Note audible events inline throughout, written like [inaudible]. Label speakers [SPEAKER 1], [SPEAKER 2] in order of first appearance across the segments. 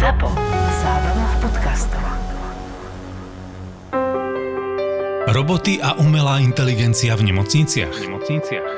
[SPEAKER 1] ZAPO. Zábrná v podcastov.
[SPEAKER 2] Roboty a umelá inteligencia v nemocniciach?
[SPEAKER 3] v nemocniciach.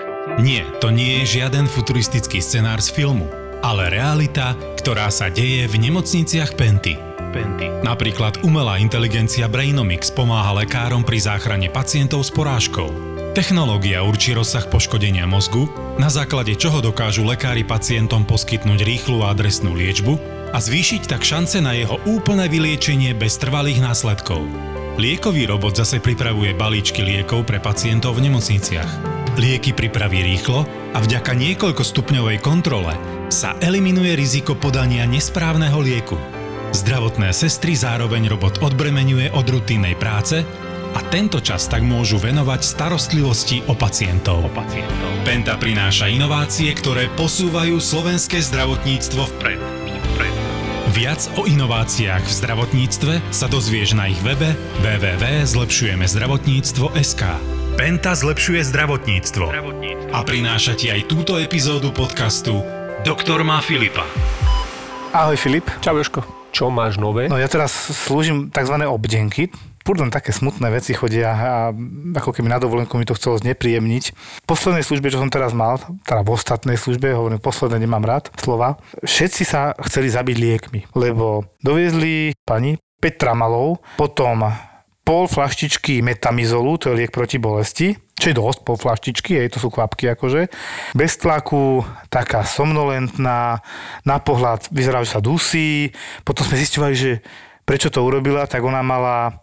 [SPEAKER 2] Nie, to nie je žiaden futuristický scenár z filmu, ale realita, ktorá sa deje v nemocniciach Penty.
[SPEAKER 3] Penty.
[SPEAKER 2] Napríklad umelá inteligencia Brainomix pomáha lekárom pri záchrane pacientov s porážkou. Technológia určí rozsah poškodenia mozgu, na základe čoho dokážu lekári pacientom poskytnúť rýchlu a adresnú liečbu a zvýšiť tak šance na jeho úplné vyliečenie bez trvalých následkov. Liekový robot zase pripravuje balíčky liekov pre pacientov v nemocniciach. Lieky pripraví rýchlo a vďaka niekoľkostupňovej kontrole sa eliminuje riziko podania nesprávneho lieku. Zdravotné sestry zároveň robot odbremenuje od rutinnej práce a tento čas tak môžu venovať starostlivosti o pacientov.
[SPEAKER 3] Pacientov.
[SPEAKER 2] Penta prináša inovácie, ktoré posúvajú slovenské zdravotníctvo. Vpred. Viac o inováciách v zdravotníctve sa dozvieš na ich webe www.zlepšujemezdravotníctvo.sk Penta zlepšuje zdravotníctvo
[SPEAKER 3] Zdravotníctvo.
[SPEAKER 2] a prináša ti aj túto epizódu podcastu Doktor má Filipa.
[SPEAKER 4] Ahoj Filip.
[SPEAKER 5] Čau Jožko, čo máš nové?
[SPEAKER 4] No ja teraz slúžim tzv. obdenky. Furt také smutné veci chodia a ako keby na dovolenku mi to chcelo znepríjemniť. V poslednej službe, čo som teraz mal, teda v ostatnej službe, hovorím, posledné nemám rád slova, všetci sa chceli zabiť liekmi, lebo doviezli pani Petra Malou, potom pol flaštičky metamizolu, to je liek proti bolesti, čo je dosť, pol flaštičky, jej to sú kvapky akože. Bez tlaku, taká somnolentná, na pohľad vyzerá, že sa dusí. Potom sme zistovali, že prečo to urobila, tak ona mala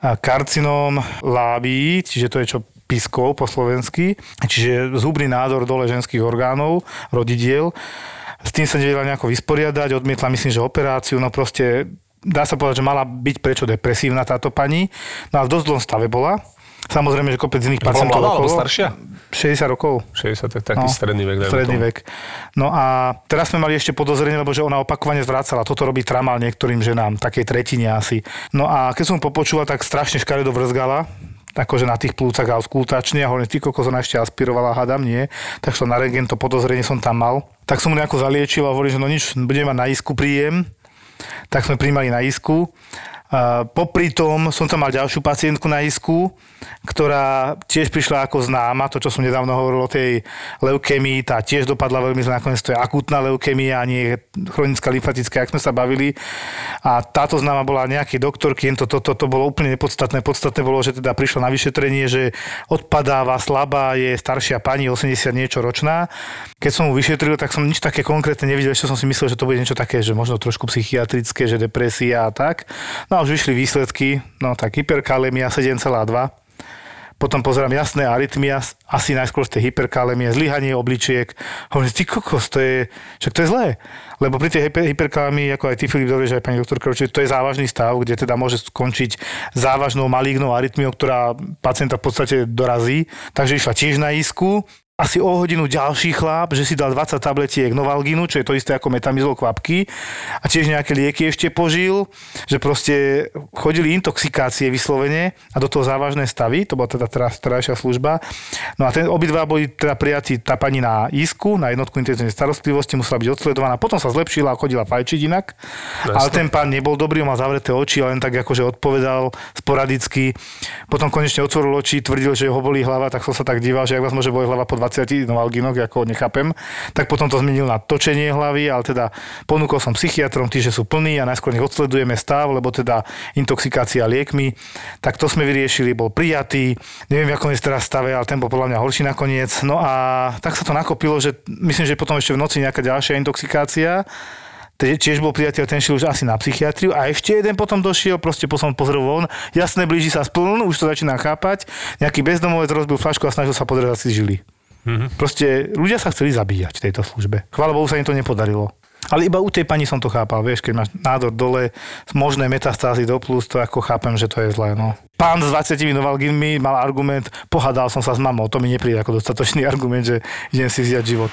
[SPEAKER 4] karcinóm lábií, čiže to je čo piskov po slovensky, čiže zhubný nádor dole ženských orgánov, rodidiel. S tým sa nevedela nejako vysporiadať, odmietla myslím, že operáciu, no proste dá sa povedať, že mala byť prečo depresívna táto pani, no ale v dosť zlom stave bola. Samozrejme, že kopec iných pacientov
[SPEAKER 5] mladá
[SPEAKER 4] okolo.
[SPEAKER 5] staršia?
[SPEAKER 4] 60 rokov.
[SPEAKER 5] 60, to je taký
[SPEAKER 4] No,
[SPEAKER 5] stredný vek.
[SPEAKER 4] Stredný
[SPEAKER 5] tomu.
[SPEAKER 4] vek. No a teraz sme mali ešte podozrenie, lebo že ona opakovane zvrácala. Toto robí tramal niektorým ženám, takej tretine asi. No a keď som počúval, tak strašne škaredo vrzgala akože na tých plúcach auskultačne a hovorím, ty kokos, ona ešte aspirovala, hádam, nie. Tak šla na regen, to podozrenie som tam mal. Tak som mu nejako zaliečil a hovorím, že no nič, budeme mať na isku príjem. Tak sme príjmali na isku. A popri tom som tam mal ďalšiu pacientku na isku, ktorá tiež prišla ako známa, to čo som nedávno hovoril o tej leukémii, tá tiež dopadla veľmi zle, nakoniec to je akútna leukémia, a nie chronická lymfatická, ak sme sa bavili. A táto známa bola nejaký doktorky, to, to, to, to bolo úplne nepodstatné. Podstatné bolo, že teda prišla na vyšetrenie, že odpadáva, slabá, je staršia pani, 80 niečo ročná. Keď som mu vyšetril, tak som nič také konkrétne nevidel, ešte som si myslel, že to bude niečo také, že možno trošku psychiatrické, že depresia a tak. No a už vyšli výsledky, no tak hyperkalémia 7,2. Potom pozerám jasné arytmia, asi najskôr z tej hyperkalémie, zlyhanie obličiek. Hovorím, ty kokos, to je, však to je zlé. Lebo pri tej hyper, ako aj ty Filip že aj pani doktorka, určite to je závažný stav, kde teda môže skončiť závažnou malignou arytmiou, ktorá pacienta v podstate dorazí. Takže išla tiež na isku asi o hodinu ďalší chlap, že si dal 20 tabletiek Novalginu, čo je to isté ako metamizol kvapky a tiež nejaké lieky ešte požil, že proste chodili intoxikácie vyslovene a do toho závažné stavy, to bola teda terajšia služba. No a ten, obidva boli teda prijatí tá pani na isku, na jednotku intenzívnej starostlivosti, musela byť odsledovaná, potom sa zlepšila a chodila fajčiť inak, ale ten pán nebol dobrý, on mal zavreté oči, len tak akože odpovedal sporadicky. Potom konečne otvoril oči, tvrdil, že ho bolí hlava, tak som sa tak díval, že ak vás môže boliť hlava po 20 novalginok, ako nechápem. Tak potom to zmenil na točenie hlavy, ale teda ponúkol som psychiatrom, tí, že sú plní a najskôr nech odsledujeme stav, lebo teda intoxikácia liekmi. Tak to sme vyriešili, bol prijatý. Neviem, v akom je teraz stave, ale ten bol podľa mňa horší nakoniec. No a tak sa to nakopilo, že myslím, že potom ešte v noci nejaká ďalšia intoxikácia tiež bol priateľ, ten šiel už asi na psychiatriu a ešte jeden potom došiel, proste potom pozrel von, jasné, blíži sa spln, už to začína chápať, nejaký bezdomovec rozbil flašku a snažil sa pozrieť asi žili. Mm-hmm. Proste ľudia sa chceli zabíjať v tejto službe. Chvála Bohu sa im to nepodarilo. Ale iba u tej pani som to chápal, vieš, keď máš nádor dole, možné metastázy do plus, to ako chápem, že to je zlé, no. Pán s 20 novalginmi mal argument, pohádal som sa s mamou, to mi nepríde ako dostatočný [laughs] argument, že idem si zjať život.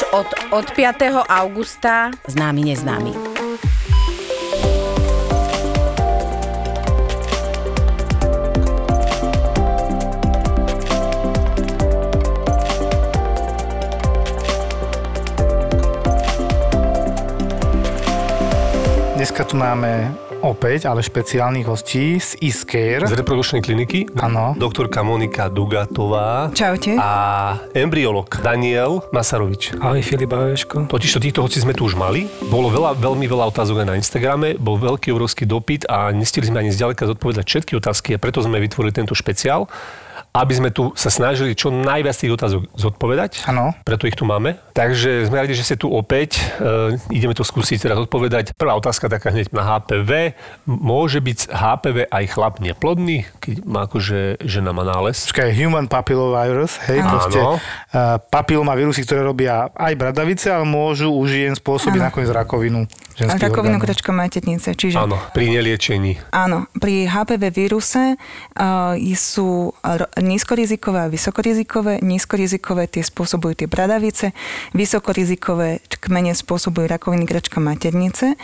[SPEAKER 3] už od, od 5. augusta známy neznámy.
[SPEAKER 4] Dneska tu máme opäť, ale špeciálnych hostí z Isker.
[SPEAKER 5] Z reprodukčnej kliniky.
[SPEAKER 4] Áno.
[SPEAKER 5] Doktorka Monika Dugatová.
[SPEAKER 6] Čaute.
[SPEAKER 5] A embryolog Daniel Masarovič.
[SPEAKER 7] Ahoj Filip, ahoj Jožko.
[SPEAKER 5] Totižto týchto hoci sme tu už mali. Bolo veľa, veľmi veľa otázok aj na Instagrame, bol veľký obrovský dopyt a nestihli sme ani zďaleka zodpovedať všetky otázky a preto sme vytvorili tento špeciál aby sme tu sa snažili čo najviac tých otázok zodpovedať.
[SPEAKER 4] Áno.
[SPEAKER 5] Preto ich tu máme. Takže sme radi, že ste tu opäť. E, ideme to skúsiť teraz odpovedať. Prvá otázka taká hneď na HPV. Môže byť HPV aj chlap neplodný, keď má akože žena má nález?
[SPEAKER 4] Počkaj, human papillovirus, hej,
[SPEAKER 5] Áno.
[SPEAKER 4] proste uh, papilomavírusy, ktoré robia aj bradavice, ale môžu už jen spôsobiť nakoniec rakovinu
[SPEAKER 6] rakovinu
[SPEAKER 4] orgánov.
[SPEAKER 6] krčka maternice. Čiže
[SPEAKER 5] Áno, pri neliečení.
[SPEAKER 6] Áno, pri HPV víruse uh, sú nízkorizikové a vysokorizikové. Nízkorizikové tie spôsobujú tie bradavice, vysokorizikové kmene spôsobujú rakoviny krčka maternice.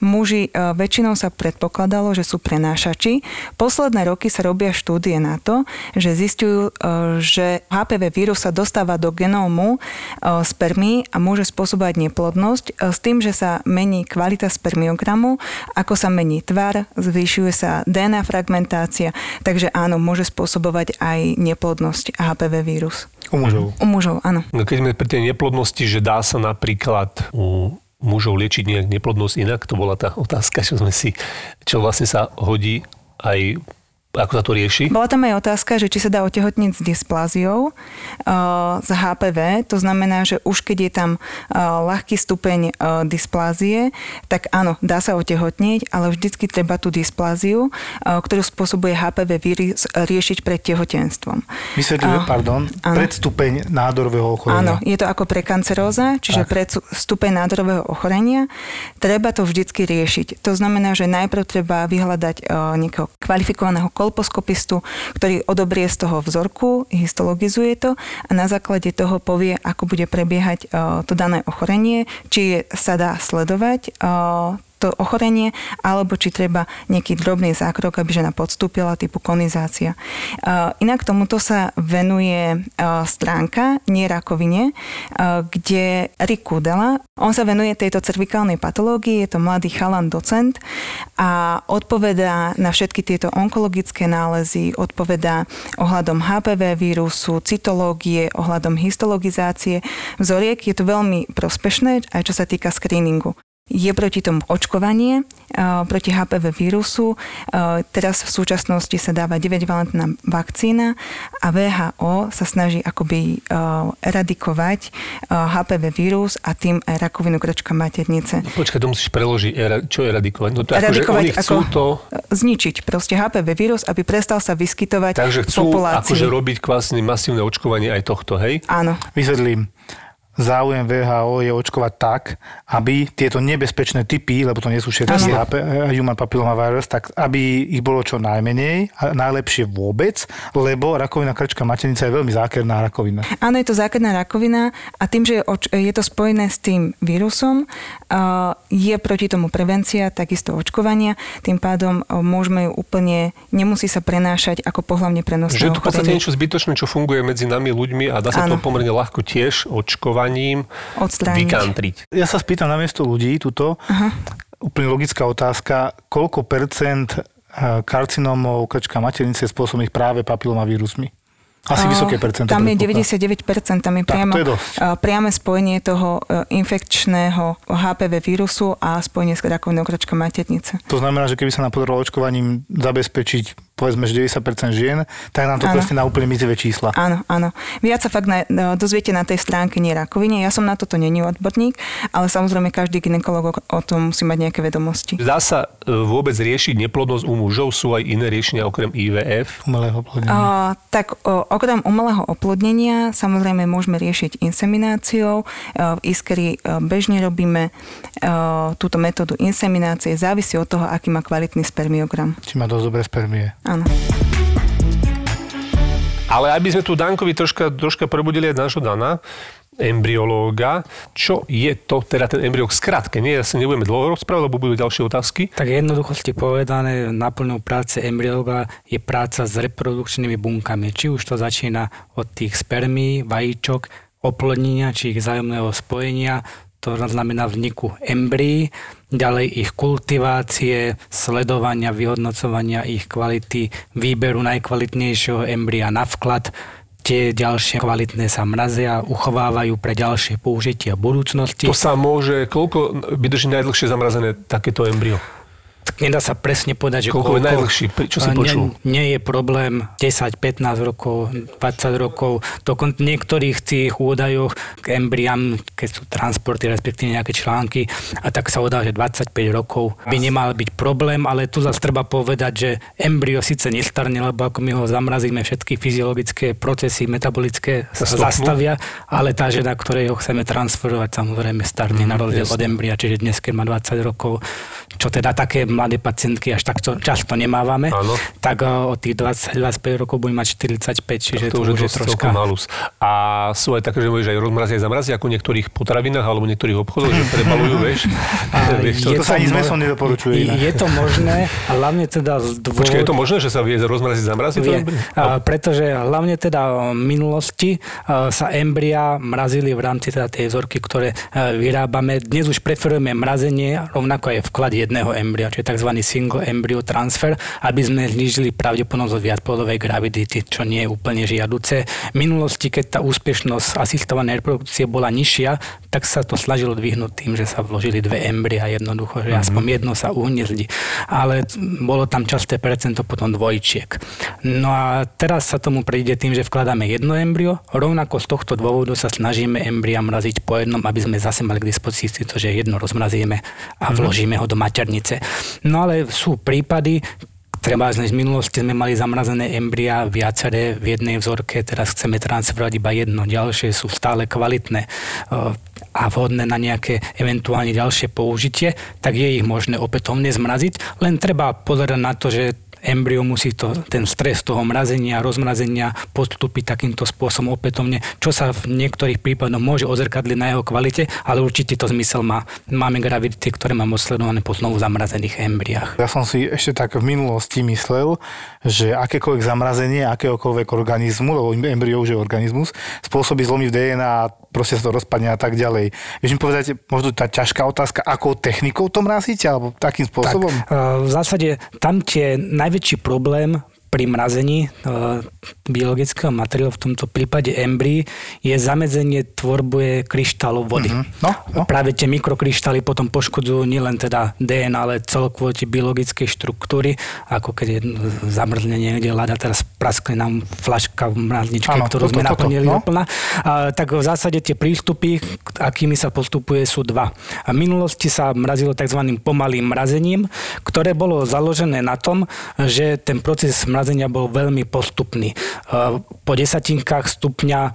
[SPEAKER 6] Muži uh, väčšinou sa predpokladalo, že sú prenášači. Posledné roky sa robia štúdie na to, že zistujú, uh, že HPV vírus sa dostáva do genómu uh, spermí a môže spôsobovať neplodnosť s tým, že sa mení kvalita spermiogramu, ako sa mení tvar, zvyšuje sa DNA fragmentácia, takže áno, môže spôsobovať aj neplodnosť HPV vírus.
[SPEAKER 4] U mužov.
[SPEAKER 6] U mužov, áno.
[SPEAKER 5] No keď sme pri tej neplodnosti, že dá sa napríklad u mužov liečiť nejak neplodnosť inak, to bola tá otázka, [laughs] čo sme si, čo vlastne sa hodí aj ako sa to rieši?
[SPEAKER 6] Bola tam aj otázka, že či sa dá otehotniť s dyspláziou uh, z HPV. To znamená, že už keď je tam uh, ľahký stupeň uh, dysplázie, tak áno, dá sa otehotniť, ale vždycky treba tú dyspláziu, uh, ktorú spôsobuje HPV vírus, riešiť pred tehotenstvom.
[SPEAKER 4] Vysvetľujem,
[SPEAKER 6] A-
[SPEAKER 4] pardon,
[SPEAKER 6] áno.
[SPEAKER 4] predstupeň nádorového
[SPEAKER 6] Áno,
[SPEAKER 4] ochorenia.
[SPEAKER 6] je to ako prekanceróza, čiže
[SPEAKER 4] Tak.
[SPEAKER 6] pred stupeň nádorového ochorenia. Treba to vždycky riešiť. To znamená, že najprv treba vyhľadať uh, nejakého kvalifikovaného kolposkopistu, ktorý odobrie z toho vzorku, histologizuje to a na základe toho povie, ako bude prebiehať uh, to dané ochorenie, či sa dá sledovať uh, to ochorenie, alebo či treba nejaký drobný zákrok, aby žena podstúpila typu konizácia. Uh, inak tomuto sa venuje uh, stránka Nie rakovine, uh, kde Rick Kudela, on sa venuje tejto cervikálnej patológii, je to mladý chalan docent a odpovedá na všetky tieto onkologické nálezy, odpovedá ohľadom HPV vírusu, cytológie, ohľadom histologizácie vzoriek. Je to veľmi prospešné, aj čo sa týka screeningu. Je proti tomu očkovanie, eh, proti HPV vírusu. Eh, Teraz v súčasnosti sa dáva 9-valentná vakcína a VHO sa snaží akoby eh, eradikovať HPV vírus a tým aj rakovinu krčka maternice.
[SPEAKER 5] Počkaj, to musíš preložiť, čo je radikovať? No to je ako, že
[SPEAKER 6] Eradikovať
[SPEAKER 5] oni chcú to,
[SPEAKER 6] zničiť proste HPV vírus, aby prestal sa vyskytovať
[SPEAKER 5] takže
[SPEAKER 6] v
[SPEAKER 5] chcú
[SPEAKER 6] populácii.
[SPEAKER 5] akože robiť vlastne masívne očkovanie aj tohto, hej?
[SPEAKER 6] Áno,
[SPEAKER 4] Vysvetlím. Záujem VHO je očkovať tak, aby tieto nebezpečné typy, lebo to nie sú všetky eh, human papillomavirus, tak aby ich bolo čo najmenej a najlepšie vôbec, lebo rakovina krčka maternica je veľmi zákerná rakovina.
[SPEAKER 6] Áno, je to zákerná rakovina a tým, že je, oč- je to spojené s tým vírusom, uh, je proti tomu prevencia, takisto očkovania, tým pádom uh, môžeme ju úplne, nemusí sa prenášať ako pohlavne prenosné
[SPEAKER 5] Že je to v podstate niečo zbytočné, čo funguje medzi nami ľuďmi a dá sa to
[SPEAKER 6] Áno.
[SPEAKER 5] pomerne ľahko tiež očkovaním
[SPEAKER 6] Odstrániť.
[SPEAKER 5] vykantriť.
[SPEAKER 4] Ja sa spýtam na miesto ľudí tuto,
[SPEAKER 6] Aha.
[SPEAKER 4] úplne logická otázka, koľko percent eh, karcinómov krčka maternice je spôsobených práve papilomavírusmi? Asi vysoké percento.
[SPEAKER 6] Tam je
[SPEAKER 4] predpokladám.
[SPEAKER 6] 99%, tam je
[SPEAKER 4] Tak,
[SPEAKER 6] priamo,
[SPEAKER 4] to je dosť.
[SPEAKER 6] a, priame spojenie toho e, infekčného HPV vírusu a spojenie s rakovinou krčka maternice.
[SPEAKER 4] To znamená, že keby sa nám podarilo očkovaním zabezpečiť povedzme, že 90% žien, tak nám to
[SPEAKER 6] Áno.
[SPEAKER 4] presne na úplne mizivé čísla.
[SPEAKER 6] Áno, áno. Viac sa fakt na, no, dozviete na tej stránke nie rakovine. Ja som na toto není odborník, ale samozrejme každý ginekolog o, o tom musí mať nejaké vedomosti.
[SPEAKER 5] Dá sa e, vôbec riešiť neplodnosť u mužov? Sú aj iné riešenia okrem IVF?
[SPEAKER 4] Umelého plodenia.
[SPEAKER 6] A, tak o, okrem umelého oplodnenia samozrejme môžeme riešiť insemináciou. E, V Iskeri e, bežne robíme e, túto metódu inseminácie. Závisí od toho, aký má kvalitný spermiogram.
[SPEAKER 4] Či má dosť dobré spermie.
[SPEAKER 6] Áno.
[SPEAKER 5] Ale aby sme tu Dankovi troška, troška prebudili aj nášho Dana, embryológa, čo je to, teda ten embryok skrátke, nie, ja sa nebudeme dlho rozprávať, lebo budú ďalšie otázky.
[SPEAKER 7] Tak jednoduchosti povedané, naplňou práce embryológa je práca s reprodukčnými bunkami. Či už to začína od tých spermí, vajíčok, oplodnenia, či ich vzájomného spojenia, to znamená vzniku embryí, ďalej ich kultivácie, sledovania, vyhodnocovania ich kvality, výberu najkvalitnejšieho embria na vklad, tie ďalšie kvalitné sa mrazia, uchovávajú pre ďalšie použitie v budúcnosti.
[SPEAKER 5] To sa môže, koľko vydrží najdlhšie zamrazené takéto embryo?
[SPEAKER 7] Nedá sa presne povedať, že
[SPEAKER 5] Koľko je najdlhší? Čo si počul?
[SPEAKER 7] Nie, nie je problém 10, 15 rokov, 20 rokov. Dokonca v niektorých tých údajoch k embriám, keď sú transporty, respektíve nejaké články, a tak sa udá, že 25 rokov by nemal byť problém, ale tu zase treba povedať, že embryo síce nestarne, lebo ako my ho zamrazíme, všetky fyziologické procesy metabolické sa
[SPEAKER 5] stopnú.
[SPEAKER 7] zastavia, ale tá žena, ktorej ho chceme transferovať, samozrejme starne na rozdiel od embria, čiže dnes, keď má 20 rokov, čo teda také mladé pacientky až takto často nemávame,
[SPEAKER 5] Áno.
[SPEAKER 7] tak eh, od tých 20-25 rokov bude mať 45, čiže
[SPEAKER 5] to už je dosť
[SPEAKER 7] troška...
[SPEAKER 5] malus. A sú aj také, že môžeš aj rozmraziť, aj zamraziť, ako v niektorých potravinách alebo v niektorých obchodoch, že prebalujú, vieš.
[SPEAKER 7] A [laughs]
[SPEAKER 5] vieš čo?
[SPEAKER 4] To sa ani s
[SPEAKER 7] mo-
[SPEAKER 4] mesom nedoporučuje inak.
[SPEAKER 7] Je to možné, a hlavne teda z dôvodu...
[SPEAKER 5] Počkaj, je to možné, že sa vie rozmraziť, zamraziť? to
[SPEAKER 7] Vie, a, pretože hlavne teda v minulosti a, sa embria mrazili v rámci teda tej vzorky, ktoré a, vyrábame. Dnes už preferujeme mrazenie rovnako aj vklad jedného embria, čiže tzv. single embryo transfer, aby sme znížili pravdepodobnosť viacplodovej gravidity, čo nie je úplne žiaduce. V minulosti, keď tá úspešnosť asistovanej reprodukcie bola nižšia, tak sa to snažilo dvihnúť tým, že sa vložili dve embria jednoducho, že aspoň jedno sa uhniezdí. Ale bolo tam časté percento potom dvojčiek. No a teraz sa tomu prejde tým, že vkladáme jedno embryo, rovnako z tohto dôvodu sa snažíme embria mraziť po jednom, aby sme zase mali k dispozícii to, že jedno rozmrazíme a vložíme ho do maternice. No ale sú prípady, Treba z minulosti sme mali zamrazené embria viaceré v jednej vzorke, teraz chceme transferovať iba jedno, ďalšie sú stále kvalitné eh, a vhodné na nejaké eventuálne ďalšie použitie, tak je ich možné opätovne zmraziť, len treba pozerať na to, že embryo musí to, ten stres toho mrazenia, rozmrazenia podstúpiť takýmto spôsobom opätovne, čo sa v niektorých prípadoch môže ozrkadliť na jeho kvalite, ale určite to zmysel má. Máme gravidity, ktoré mám odsledované po znovu zamrazených embriách.
[SPEAKER 4] Ja som si ešte tak v minulosti myslel, že akékoľvek zamrazenie akéhokoľvek organizmu, lebo embryo už je organizmus, spôsobí zlomy v DNA a proste sa to rozpadne a tak ďalej. Vieš mi povedať, možno tá ťažká otázka, akou technikou to mrazíte, alebo takým spôsobom?
[SPEAKER 7] Tak, v zásade tam tie najväčší problém pri mrazení e, biologického materiálu, v tomto prípade embryí, je zamedzenie tvorbe kryštálov vody.
[SPEAKER 4] Mhm. No, no.
[SPEAKER 7] Práve tie mikrokryštály potom poškodzujú nielen teda DNA, ale celkovo tie biologické štruktúry, ako keď je zamrzne niekde ľada, teraz praskne nám flaška v mrazničke,
[SPEAKER 4] Áno,
[SPEAKER 7] ktorú
[SPEAKER 4] toto,
[SPEAKER 7] sme
[SPEAKER 4] toto,
[SPEAKER 7] naplnili
[SPEAKER 4] no.
[SPEAKER 7] doplna. A, tak v zásade tie prístupy, akými sa postupuje, sú dva. A v minulosti sa mrazilo tzv. pomalým mrazením, ktoré bolo založené na tom, že ten proces mrazenia bol veľmi postupný. E, Po desatinkách stupňa e,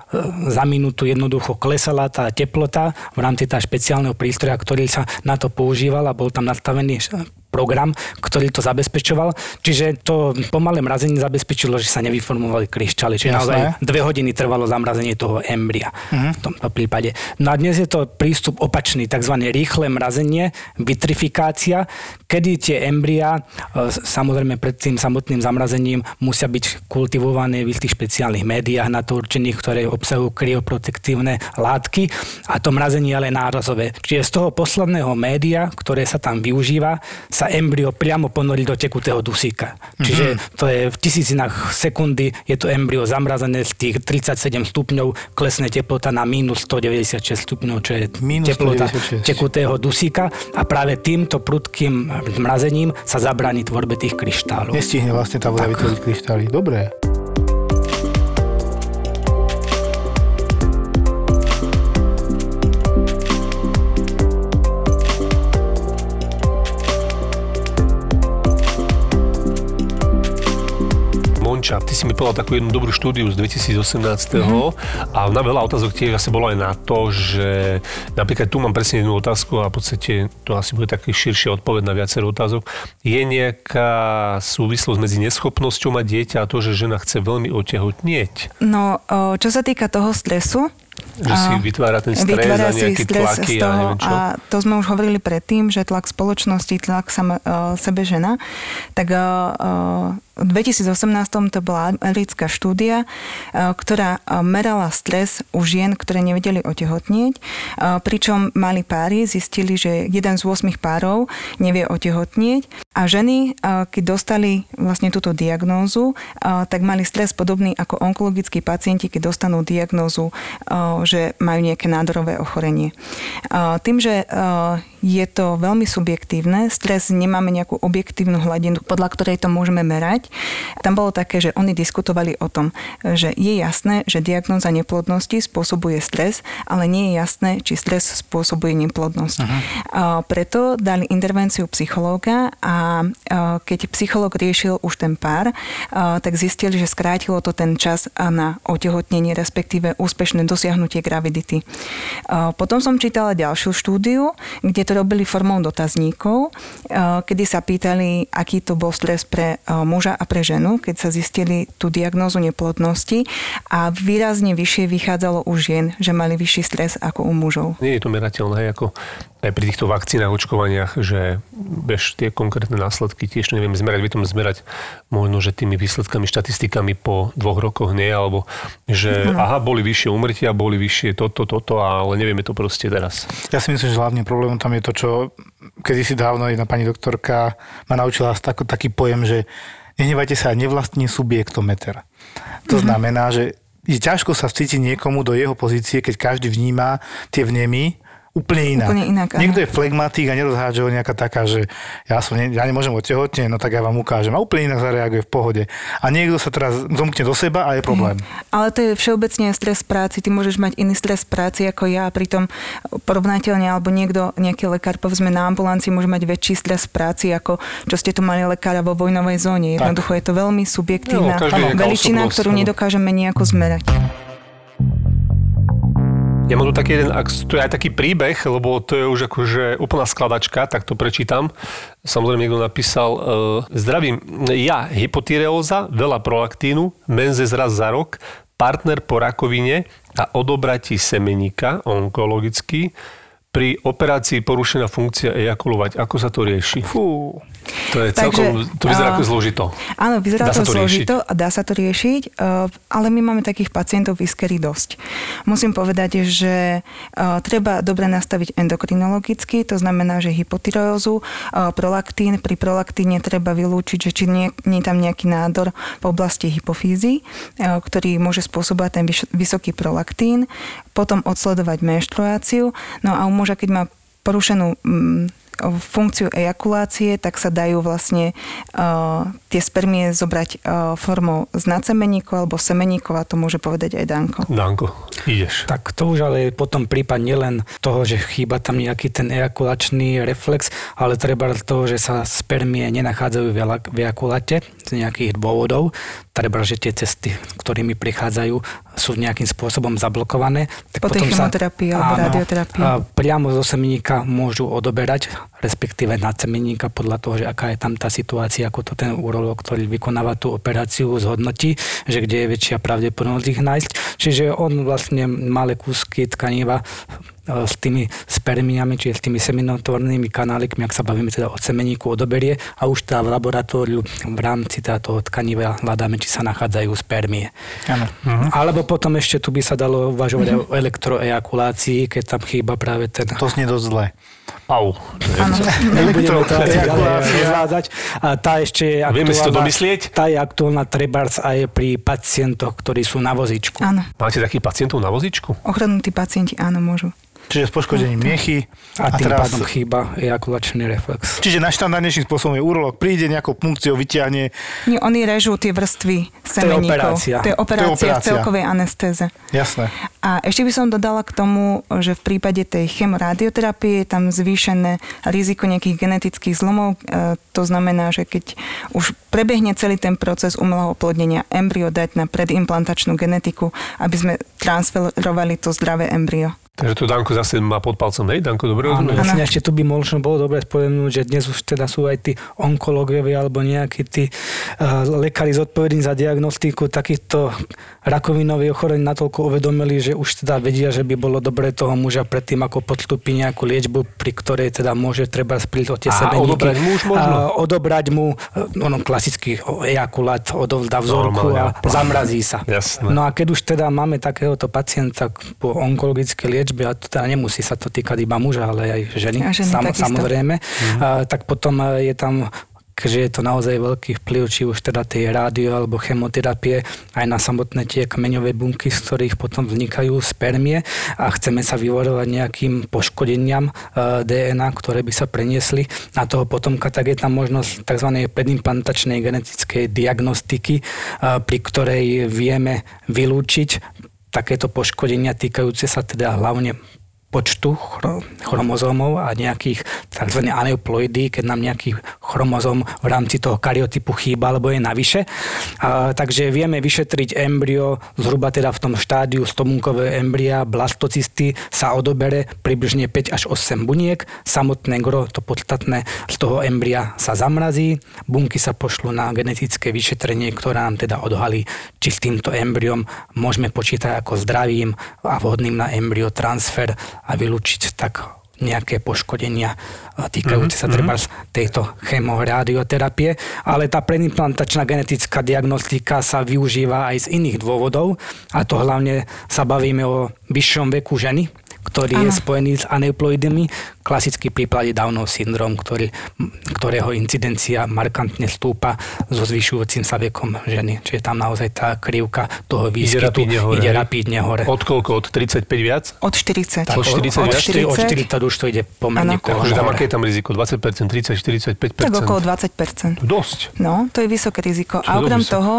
[SPEAKER 7] za minútu jednoducho klesala tá teplota v rámci tá špeciálneho prístroja, ktorý sa na to používal a bol tam nastavený program, ktorý to zabezpečoval. Čiže to pomalé mrazenie zabezpečilo, že sa nevyformovali kryštály. Čiže
[SPEAKER 4] Jasné.
[SPEAKER 7] naozaj dve hodiny trvalo zamrazenie toho embria v tomto prípade. No a dnes je to prístup opačný, tzv. rýchle mrazenie, vitrifikácia, kedy tie embria, e, samozrejme pred tým samotným zamrazením, musia byť kultivované v tých špeciálnych médiách na to určených, ktoré obsahujú krioprotektívne látky a to mrazenie ale nárazové. Čiže z toho posledného média, ktoré sa tam využíva, sa embryo priamo ponorí do tekutého dusíka. Čiže to je v tisícinách sekundy, je to embryo zamrazené z tých 37 stupňov, klesne teplota na minus 196 stupňov, čo je
[SPEAKER 4] Minus
[SPEAKER 7] teplota
[SPEAKER 4] 196.
[SPEAKER 7] tekutého dusíka a práve týmto prudkým zmrazením sa zabráni tvorbe tých kryštálov.
[SPEAKER 4] Nestihne vlastne tá voda vytvoriť kryštály. Dobre.
[SPEAKER 5] Monča, ty si mi povedal takú jednu dobrú štúdiu z 2018. Mm-hmm. a na veľa otázok tiež asi bolo aj na to, že napríklad tu mám presne jednu otázku a v podstate to asi bude taký širšia odpoveď na viacero otázok. Je nejaká súvislosť medzi neschopnosťou mať dieťa a to, že žena chce veľmi otehotnieť?
[SPEAKER 6] No, čo sa týka toho stresu,
[SPEAKER 5] Že si
[SPEAKER 6] A
[SPEAKER 5] vytvára ten stres
[SPEAKER 6] vytvára
[SPEAKER 5] a
[SPEAKER 6] si
[SPEAKER 5] nejaké
[SPEAKER 6] stres
[SPEAKER 5] tlaky
[SPEAKER 6] z
[SPEAKER 5] a
[SPEAKER 6] toho
[SPEAKER 5] čo.
[SPEAKER 6] a to sme už hovorili predtým, že tlak spoločnosti, tlak sama, uh, sebe žena, tak uh, v 2018 to bola americká štúdia, uh, ktorá uh, merala stres u žien, ktoré nevedeli otehotnieť, uh, pričom mali páry, zistili, že jeden z 8 párov nevie otehotnieť a ženy, keď dostali vlastne túto diagnózu, tak mali stres podobný ako onkologickí pacienti, keď dostanú diagnózu, že majú nejaké nádorové ochorenie. Tým, že je to veľmi subjektívne, stres nemáme nejakú objektívnu hladinu, podľa ktorej to môžeme merať. Tam bolo také, že oni diskutovali o tom, že je jasné, že diagnóza neplodnosti spôsobuje stres, ale nie je jasné, či stres spôsobuje neplodnosť. Uh, Preto dali intervenciu psychológa a keď psychológ riešil už ten pár, tak zistili, že skrátilo to ten čas na otehotnenie, respektíve úspešné dosiahnutie gravidity. Potom som čítala ďalšiu štúdiu, kde to robili formou dotazníkov, uh, kedy sa pýtali, aký to bol stres pre uh, muža a pre ženu, keď sa zistili tú diagnózu neplodnosti a výrazne vyššie vychádzalo u žien, že mali vyšší stres ako u mužov.
[SPEAKER 5] Nie je to merateľné, ako aj pri týchto vakcínach, očkovaniach, že bež tie konkrétne následky tiež nevieme zmerať. Vieme zmerať možno, že tými výsledkami, štatistikami po dvoch rokoch nie, alebo že aha, boli vyššie umrtia, boli vyššie toto, toto, ale nevieme to proste teraz.
[SPEAKER 4] Ja si myslím, že hlavným problémom tam je to, čo kedysi dávno jedna pani doktorka ma naučila tak, taký pojem, že nehnevajte sa, nevlastní subjektometer. To znamená, že je ťažko sa vcítiť niekomu do jeho pozície, keď každý vníma tie vnemy úplne inak.
[SPEAKER 6] Úplne inak, áno.
[SPEAKER 4] Niekto je flegmatik a nerozhádže ho nejaká taká, že ja, som, ne, ja nemôžem otehotne, no tak ja vám ukážem. A úplne inak zareaguje v pohode. A niekto sa teraz zomkne do seba a je problém.
[SPEAKER 6] Ale to je všeobecne stres práci. Ty môžeš mať iný stres práci ako ja, pritom porovnateľne, alebo niekto, nejaký lekár, povedzme na ambulancii, môže mať väčší stres práci, ako čo ste tu mali lekára vo vojnovej zóne. Jednoducho je to veľmi subjektívna
[SPEAKER 5] No, je nejaká
[SPEAKER 6] veličina, ktorú nedokážeme nejako zmerať.
[SPEAKER 5] Ja mám tu taký jeden, to je aj taký príbeh, lebo to je už akože úplná skladačka, tak to prečítam. Samozrejme niekto napísal, uh, zdravím, ja, hypotyreóza, veľa prolaktínu, menzes raz za rok, partner po rakovine a odobratí semeníka, onkologický, pri operácii porušená funkcia ejakulovať. Ako sa to rieši?
[SPEAKER 4] Fú.
[SPEAKER 5] To je celkom, to vyzerá ako zložito.
[SPEAKER 6] Áno, vyzerá
[SPEAKER 5] Dá
[SPEAKER 6] to,
[SPEAKER 5] to riešiť?
[SPEAKER 6] zložito a dá sa to riešiť, uh, ale my máme takých pacientov v Iskeri dosť. Musím povedať, že uh, treba dobre nastaviť endokrinologicky, to znamená, že hypotyreózu, uh, prolaktín, pri prolaktíne treba vylúčiť, že či nie, nie je tam nejaký nádor v oblasti hypofízy, ktorý môže spôsobovať ten vysoký prolaktín, potom odsledovať menštruáciu, no a u muža, keď má porušenú mm, funkciu ejakulácie, tak sa dajú vlastne uh, tie spermie zobrať uh, formou z nacemeníkov alebo semeníkov a to môže povedať aj Danko.
[SPEAKER 5] Danko, ideš.
[SPEAKER 7] Tak to už ale je potom prípad nielen toho, že chýba tam nejaký ten ejakulačný reflex, ale treba toho, že sa spermie nenachádzajú v ejakulate z nejakých dôvodov. Treba, že tie cesty, ktorými prichádzajú, sú nejakým spôsobom zablokované. Tak
[SPEAKER 6] Po tej
[SPEAKER 7] potom
[SPEAKER 6] chemoterapii alebo radioterapii.
[SPEAKER 7] a priamo zo semeníka môžu odoberať, respektíve na semeníka podľa toho, že aká je tam tá situácia, ako to ten urológ, ktorý vykonáva tú operáciu, zhodnotí, že kde je väčšia pravdepodobnosť ich nájsť. Čiže on vlastne malé kúsky tkaniva e, s tými spermiami, čiže s tými seminotvornými kanálikmi, ak sa bavíme teda o semeníku, odoberie a už teda v laboratóriu v rámci teda toho tkaniva hľadáme, či sa nachádzajú spermie.
[SPEAKER 4] Áno.
[SPEAKER 7] Alebo potom ešte tu by sa dalo uvažovať aj o elektroejakulácii, keď tam chýba práve ten...
[SPEAKER 4] To znie dosť zle.
[SPEAKER 5] Au.
[SPEAKER 7] rozvádzať. A tá ešte je
[SPEAKER 5] Vieme si to
[SPEAKER 7] aktuálna-
[SPEAKER 5] domyslieť?
[SPEAKER 7] Tá je aktuálna trebárs aj pri pacientoch, ktorí sú na vozíčku.
[SPEAKER 6] Áno,
[SPEAKER 5] Máte takých pacientov na vozíčku?
[SPEAKER 6] ochranutí pacienti áno môžu.
[SPEAKER 4] Čiže s poškodením miechy.
[SPEAKER 7] A tým
[SPEAKER 4] teraz,
[SPEAKER 7] pádom chýba ejakulačný reflex.
[SPEAKER 4] čiže najštandardnejším spôsobom je urolog. Príde nejakou funkciou, vyťahne.
[SPEAKER 6] Nie, oni režú tie vrstvy semeníkov.
[SPEAKER 7] operácia.
[SPEAKER 6] To je operácia,
[SPEAKER 4] operácia.
[SPEAKER 6] v celkovej anestéze.
[SPEAKER 4] Jasné.
[SPEAKER 6] A ešte by som dodala k tomu, že v prípade tej chemoradioterapie je tam zvýšené riziko nejakých genetických zlomov. E, to znamená, že keď už prebehne celý ten proces umelého oplodnenia, embryo dať na predimplantačnú genetiku, aby sme transferovali to zdravé embryo.
[SPEAKER 5] Takže to Danko zase má pod palcom, hej? Danko, dobre
[SPEAKER 7] Áno, jasne, ešte tu by možno bolo dobre spomenúť, že dnes už teda sú aj tí onkológovia alebo nejakí tí uh, lekári zodpovední za diagnostiku takýchto rakovinových ochorení natoľko uvedomili, že už teda vedia, že by bolo dobre toho muža predtým, ako podstúpi nejakú liečbu, pri ktorej teda môže treba spliť o tie
[SPEAKER 5] A
[SPEAKER 7] semeníky.
[SPEAKER 5] odobrať mu už možno?
[SPEAKER 7] A odobrať mu, ono klasický ejakulát, odovzdá vzorku
[SPEAKER 5] Normálne,
[SPEAKER 7] a zamrazí sa.
[SPEAKER 5] Jasné.
[SPEAKER 7] No a keď už teda máme takéhoto pacienta po onkologickej liečbe, a to teda nemusí sa to týkať iba muža, ale aj ženy,
[SPEAKER 6] A ženy takisto.
[SPEAKER 7] samozrejme,
[SPEAKER 5] Mhm.
[SPEAKER 7] a, tak potom e, je tam keďže je to naozaj veľký vplyv, či už teda tej rádio alebo chemoterapie, aj na samotné tie kmeňové bunky, z ktorých potom vznikajú spermie a chceme sa vyvorovať nejakým poškodeniam e, DNA, ktoré by sa preniesli na toho potomka, tak je tam možnosť tzv. predimplantačnej genetickej diagnostiky, e, pri ktorej vieme vylúčiť takéto poškodenia týkajúce sa teda hlavne počtu chro- chromozómov a nejakých tzv. aneuploidy, keď nám nejaký chromozóm v rámci toho karyotypu chýba alebo je navyše. A, takže vieme vyšetriť embryo zhruba teda v tom štádiu stomunkového embria, blastocysty sa odobere približne 5 až 8 buniek, samotné gro, to podstatné z toho embria sa zamrazí, bunky sa pošlú na genetické vyšetrenie, ktoré nám teda odhalí, či s týmto embryom môžeme počítať ako zdravým a vhodným na embryo transfer a vylúčiť tak nejaké poškodenia týkajúce sa treba tejto chemoradioterapie, ale tá predimplantačná genetická diagnostika sa využíva aj z iných dôvodov. A to hlavne sa bavíme o vyššom veku ženy, ktorý je
[SPEAKER 6] Áno.
[SPEAKER 7] spojený s aneuploidami, klasický prípad je Downov syndrom, ktorý, ktorého incidencia markantne stúpa so zvyšujúcim sa vekom ženy. Čiže tam naozaj tá krivka toho výskytu
[SPEAKER 5] rapídne hore,
[SPEAKER 7] ide
[SPEAKER 5] hej?
[SPEAKER 7] rapídne hore.
[SPEAKER 5] Od koľko? Od 35 viac?
[SPEAKER 6] Od 40.
[SPEAKER 5] Od 40
[SPEAKER 7] od,
[SPEAKER 5] viac?
[SPEAKER 7] 40, od 40 už to ide pomerne
[SPEAKER 5] Takže tam aké je tam riziko? 20%, 30, 45%?
[SPEAKER 6] Tak okolo 20%.
[SPEAKER 5] Dosť.
[SPEAKER 6] No, to je vysoké riziko.
[SPEAKER 5] Čo
[SPEAKER 6] A okrem
[SPEAKER 5] dosť
[SPEAKER 6] toho,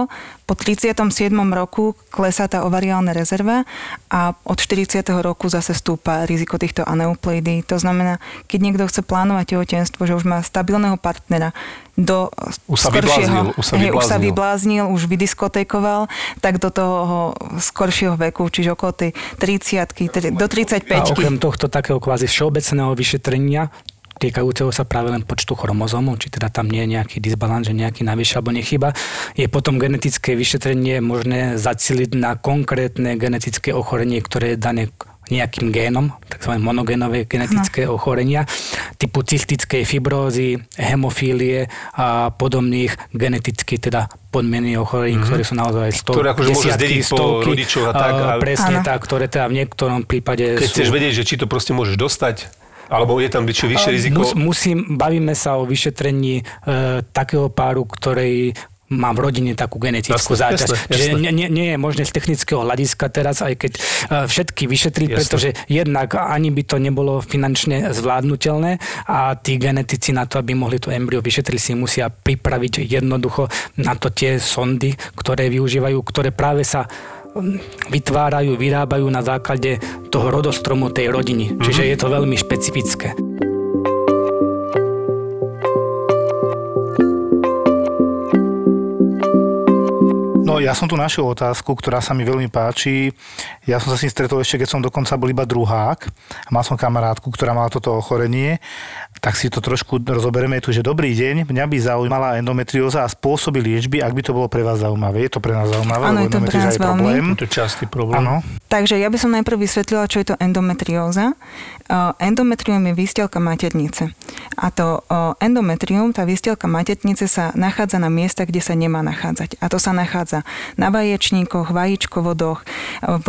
[SPEAKER 6] po 37. roku klesá tá ovariálna rezerva a od 40. roku zase stúpa riziko týchto aneuploidí. To znamená, keď niekto chce plánovať tehotenstvo, že už má stabilného partnera, do
[SPEAKER 5] Už sa
[SPEAKER 6] skoršieho,
[SPEAKER 5] vybláznil, už sa
[SPEAKER 6] hej, už sa
[SPEAKER 5] vybláznil.
[SPEAKER 6] už vydiskotékoval, tak do toho skoršieho veku, čiže okolo tej 30 do 35
[SPEAKER 7] A okrem tohto takého kvázi všeobecného vyšetrenia, týkajúceho sa práve len počtu chromozómov, či teda tam nie je nejaký disbalans, že nejaký navyše alebo nechyba, je potom genetické vyšetrenie možné zaciliť na konkrétne genetické ochorenie, ktoré je dané k- nejakým génom, tzv. monogénové genetické ochorenia, typu cystickej fibrózy, hemofílie a podobných geneticky teda podmienených ochorení, ktoré sú naozaj stovky,
[SPEAKER 5] Ktoré akože môže po
[SPEAKER 7] stovky,
[SPEAKER 5] rodičoch a tak,
[SPEAKER 7] a presne tak, ktoré teda v niektorom prípade
[SPEAKER 5] Keď
[SPEAKER 7] sú...
[SPEAKER 5] chceš vedieť, že či to proste môžeš dostať, alebo je tam vyššie, vyššie riziko...
[SPEAKER 7] Mus, musím, bavíme sa o vyšetrení e, takého páru, ktorej má v rodine takú genetickú
[SPEAKER 5] Jasné,
[SPEAKER 7] záťaž.
[SPEAKER 5] jasné,
[SPEAKER 7] Že
[SPEAKER 5] jasné.
[SPEAKER 7] nie, nie, nie je možné z technického hľadiska teraz, aj keď e, všetky vyšetriť, pretože jednak ani by to nebolo finančne zvládnutelné a tí genetici na to, aby mohli to embryo vyšetriť, si musia pripraviť jednoducho na to tie sondy, ktoré využívajú, ktoré práve sa mm, vytvárajú, vyrábajú na základe toho rodostromu tej rodiny.
[SPEAKER 5] Mhm.
[SPEAKER 7] Čiže je to veľmi špecifické.
[SPEAKER 4] No ja som tu našiel otázku, ktorá sa mi veľmi páči. Ja som sa s tým stretol ešte, keď som dokonca bol iba druhák. A mal som kamarátku, ktorá mala toto ochorenie. Tak si to trošku rozoberieme tu, že dobrý deň, mňa by zaujímala endometrióza a spôsoby liečby, ak by to bolo pre vás zaujímavé. Je to pre nás zaujímavé?
[SPEAKER 6] Áno,
[SPEAKER 4] lebo
[SPEAKER 6] je to pre nás
[SPEAKER 4] je
[SPEAKER 6] veľmi.
[SPEAKER 4] problém.
[SPEAKER 5] To je častý problém.
[SPEAKER 4] Áno.
[SPEAKER 6] Takže ja by som najprv vysvetlila, čo je to endometrióza. Uh, Endometrium je výstelka maternice. A to uh, endometrium, tá výstelka maternice sa nachádza na miestach, kde sa nemá nachádzať. A to sa nachádza na vaječníkoch, vajíčkovodoch, v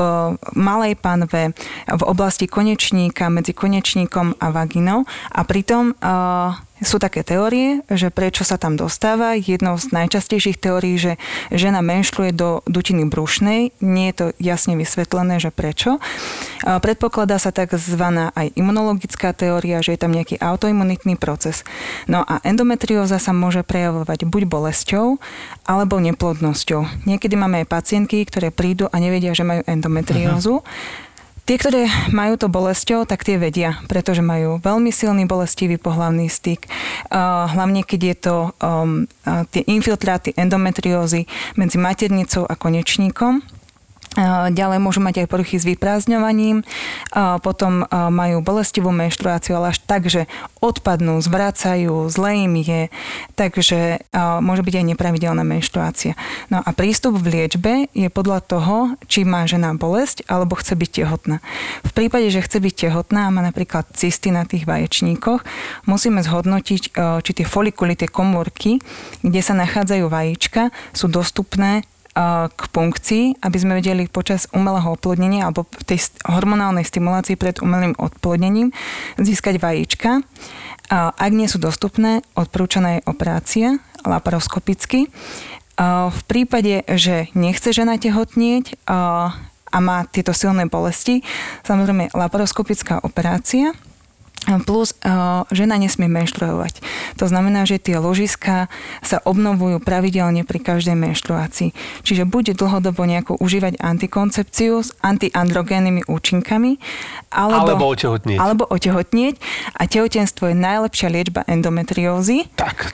[SPEAKER 6] malej panve, v oblasti konečníka, medzi konečníkom a vaginou. A pritom uh, sú také teórie, že prečo sa tam dostáva. Jednou z najčastejších teórií, že žena menšľuje do dutiny brušnej. Nie je to jasne vysvetlené, že prečo. Predpokladá sa tzv. aj imunologická teória, že je tam nejaký autoimunitný proces. No a endometrióza sa môže prejavovať buď bolesťou, alebo neplodnosťou. Niekedy máme aj pacientky, ktoré prídu a nevedia, že majú endometriózu. Tie, ktoré majú to bolesťou, tak tie vedia, pretože majú veľmi silný bolestivý pohlavný styk. Hlavne keď je to um, tie infiltráty endometriózy medzi maternicou a konečníkom. Ďalej môžu mať aj poruchy s vyprázdňovaním, potom majú bolestivú menštruáciu, ale až tak, že odpadnú, zvracajú, zle im je, takže môže byť aj nepravidelná menštruácia. No a prístup v liečbe je podľa toho, či má žena bolesť alebo chce byť tehotná. V prípade, že chce byť tehotná a má napríklad cysty na tých vaječníkoch, musíme zhodnotiť, či tie folikuly, tie komórky, kde sa nachádzajú vajíčka, sú dostupné k funkcii, aby sme vedeli počas umelého oplodnenia alebo tej hormonálnej stimulácii pred umelým oplodnením získať vajíčka. Ak nie sú dostupné, odporúčaná je operácia laparoskopicky. V prípade, že nechce žena tehotnieť a má tieto silné bolesti, samozrejme laparoskopická operácia, Plus uh, žena nesmie menštruovať. To znamená, že tie ložiska sa obnovujú pravidelne pri každej menštruácii. Čiže bude dlhodobo nejako užívať antikoncepciu s antiandrogénnymi účinkami, alebo,
[SPEAKER 5] Alebo otehotnieť.
[SPEAKER 6] Alebo otehotnieť. A tehotenstvo je najlepšia liečba endometriózy,
[SPEAKER 4] Tak.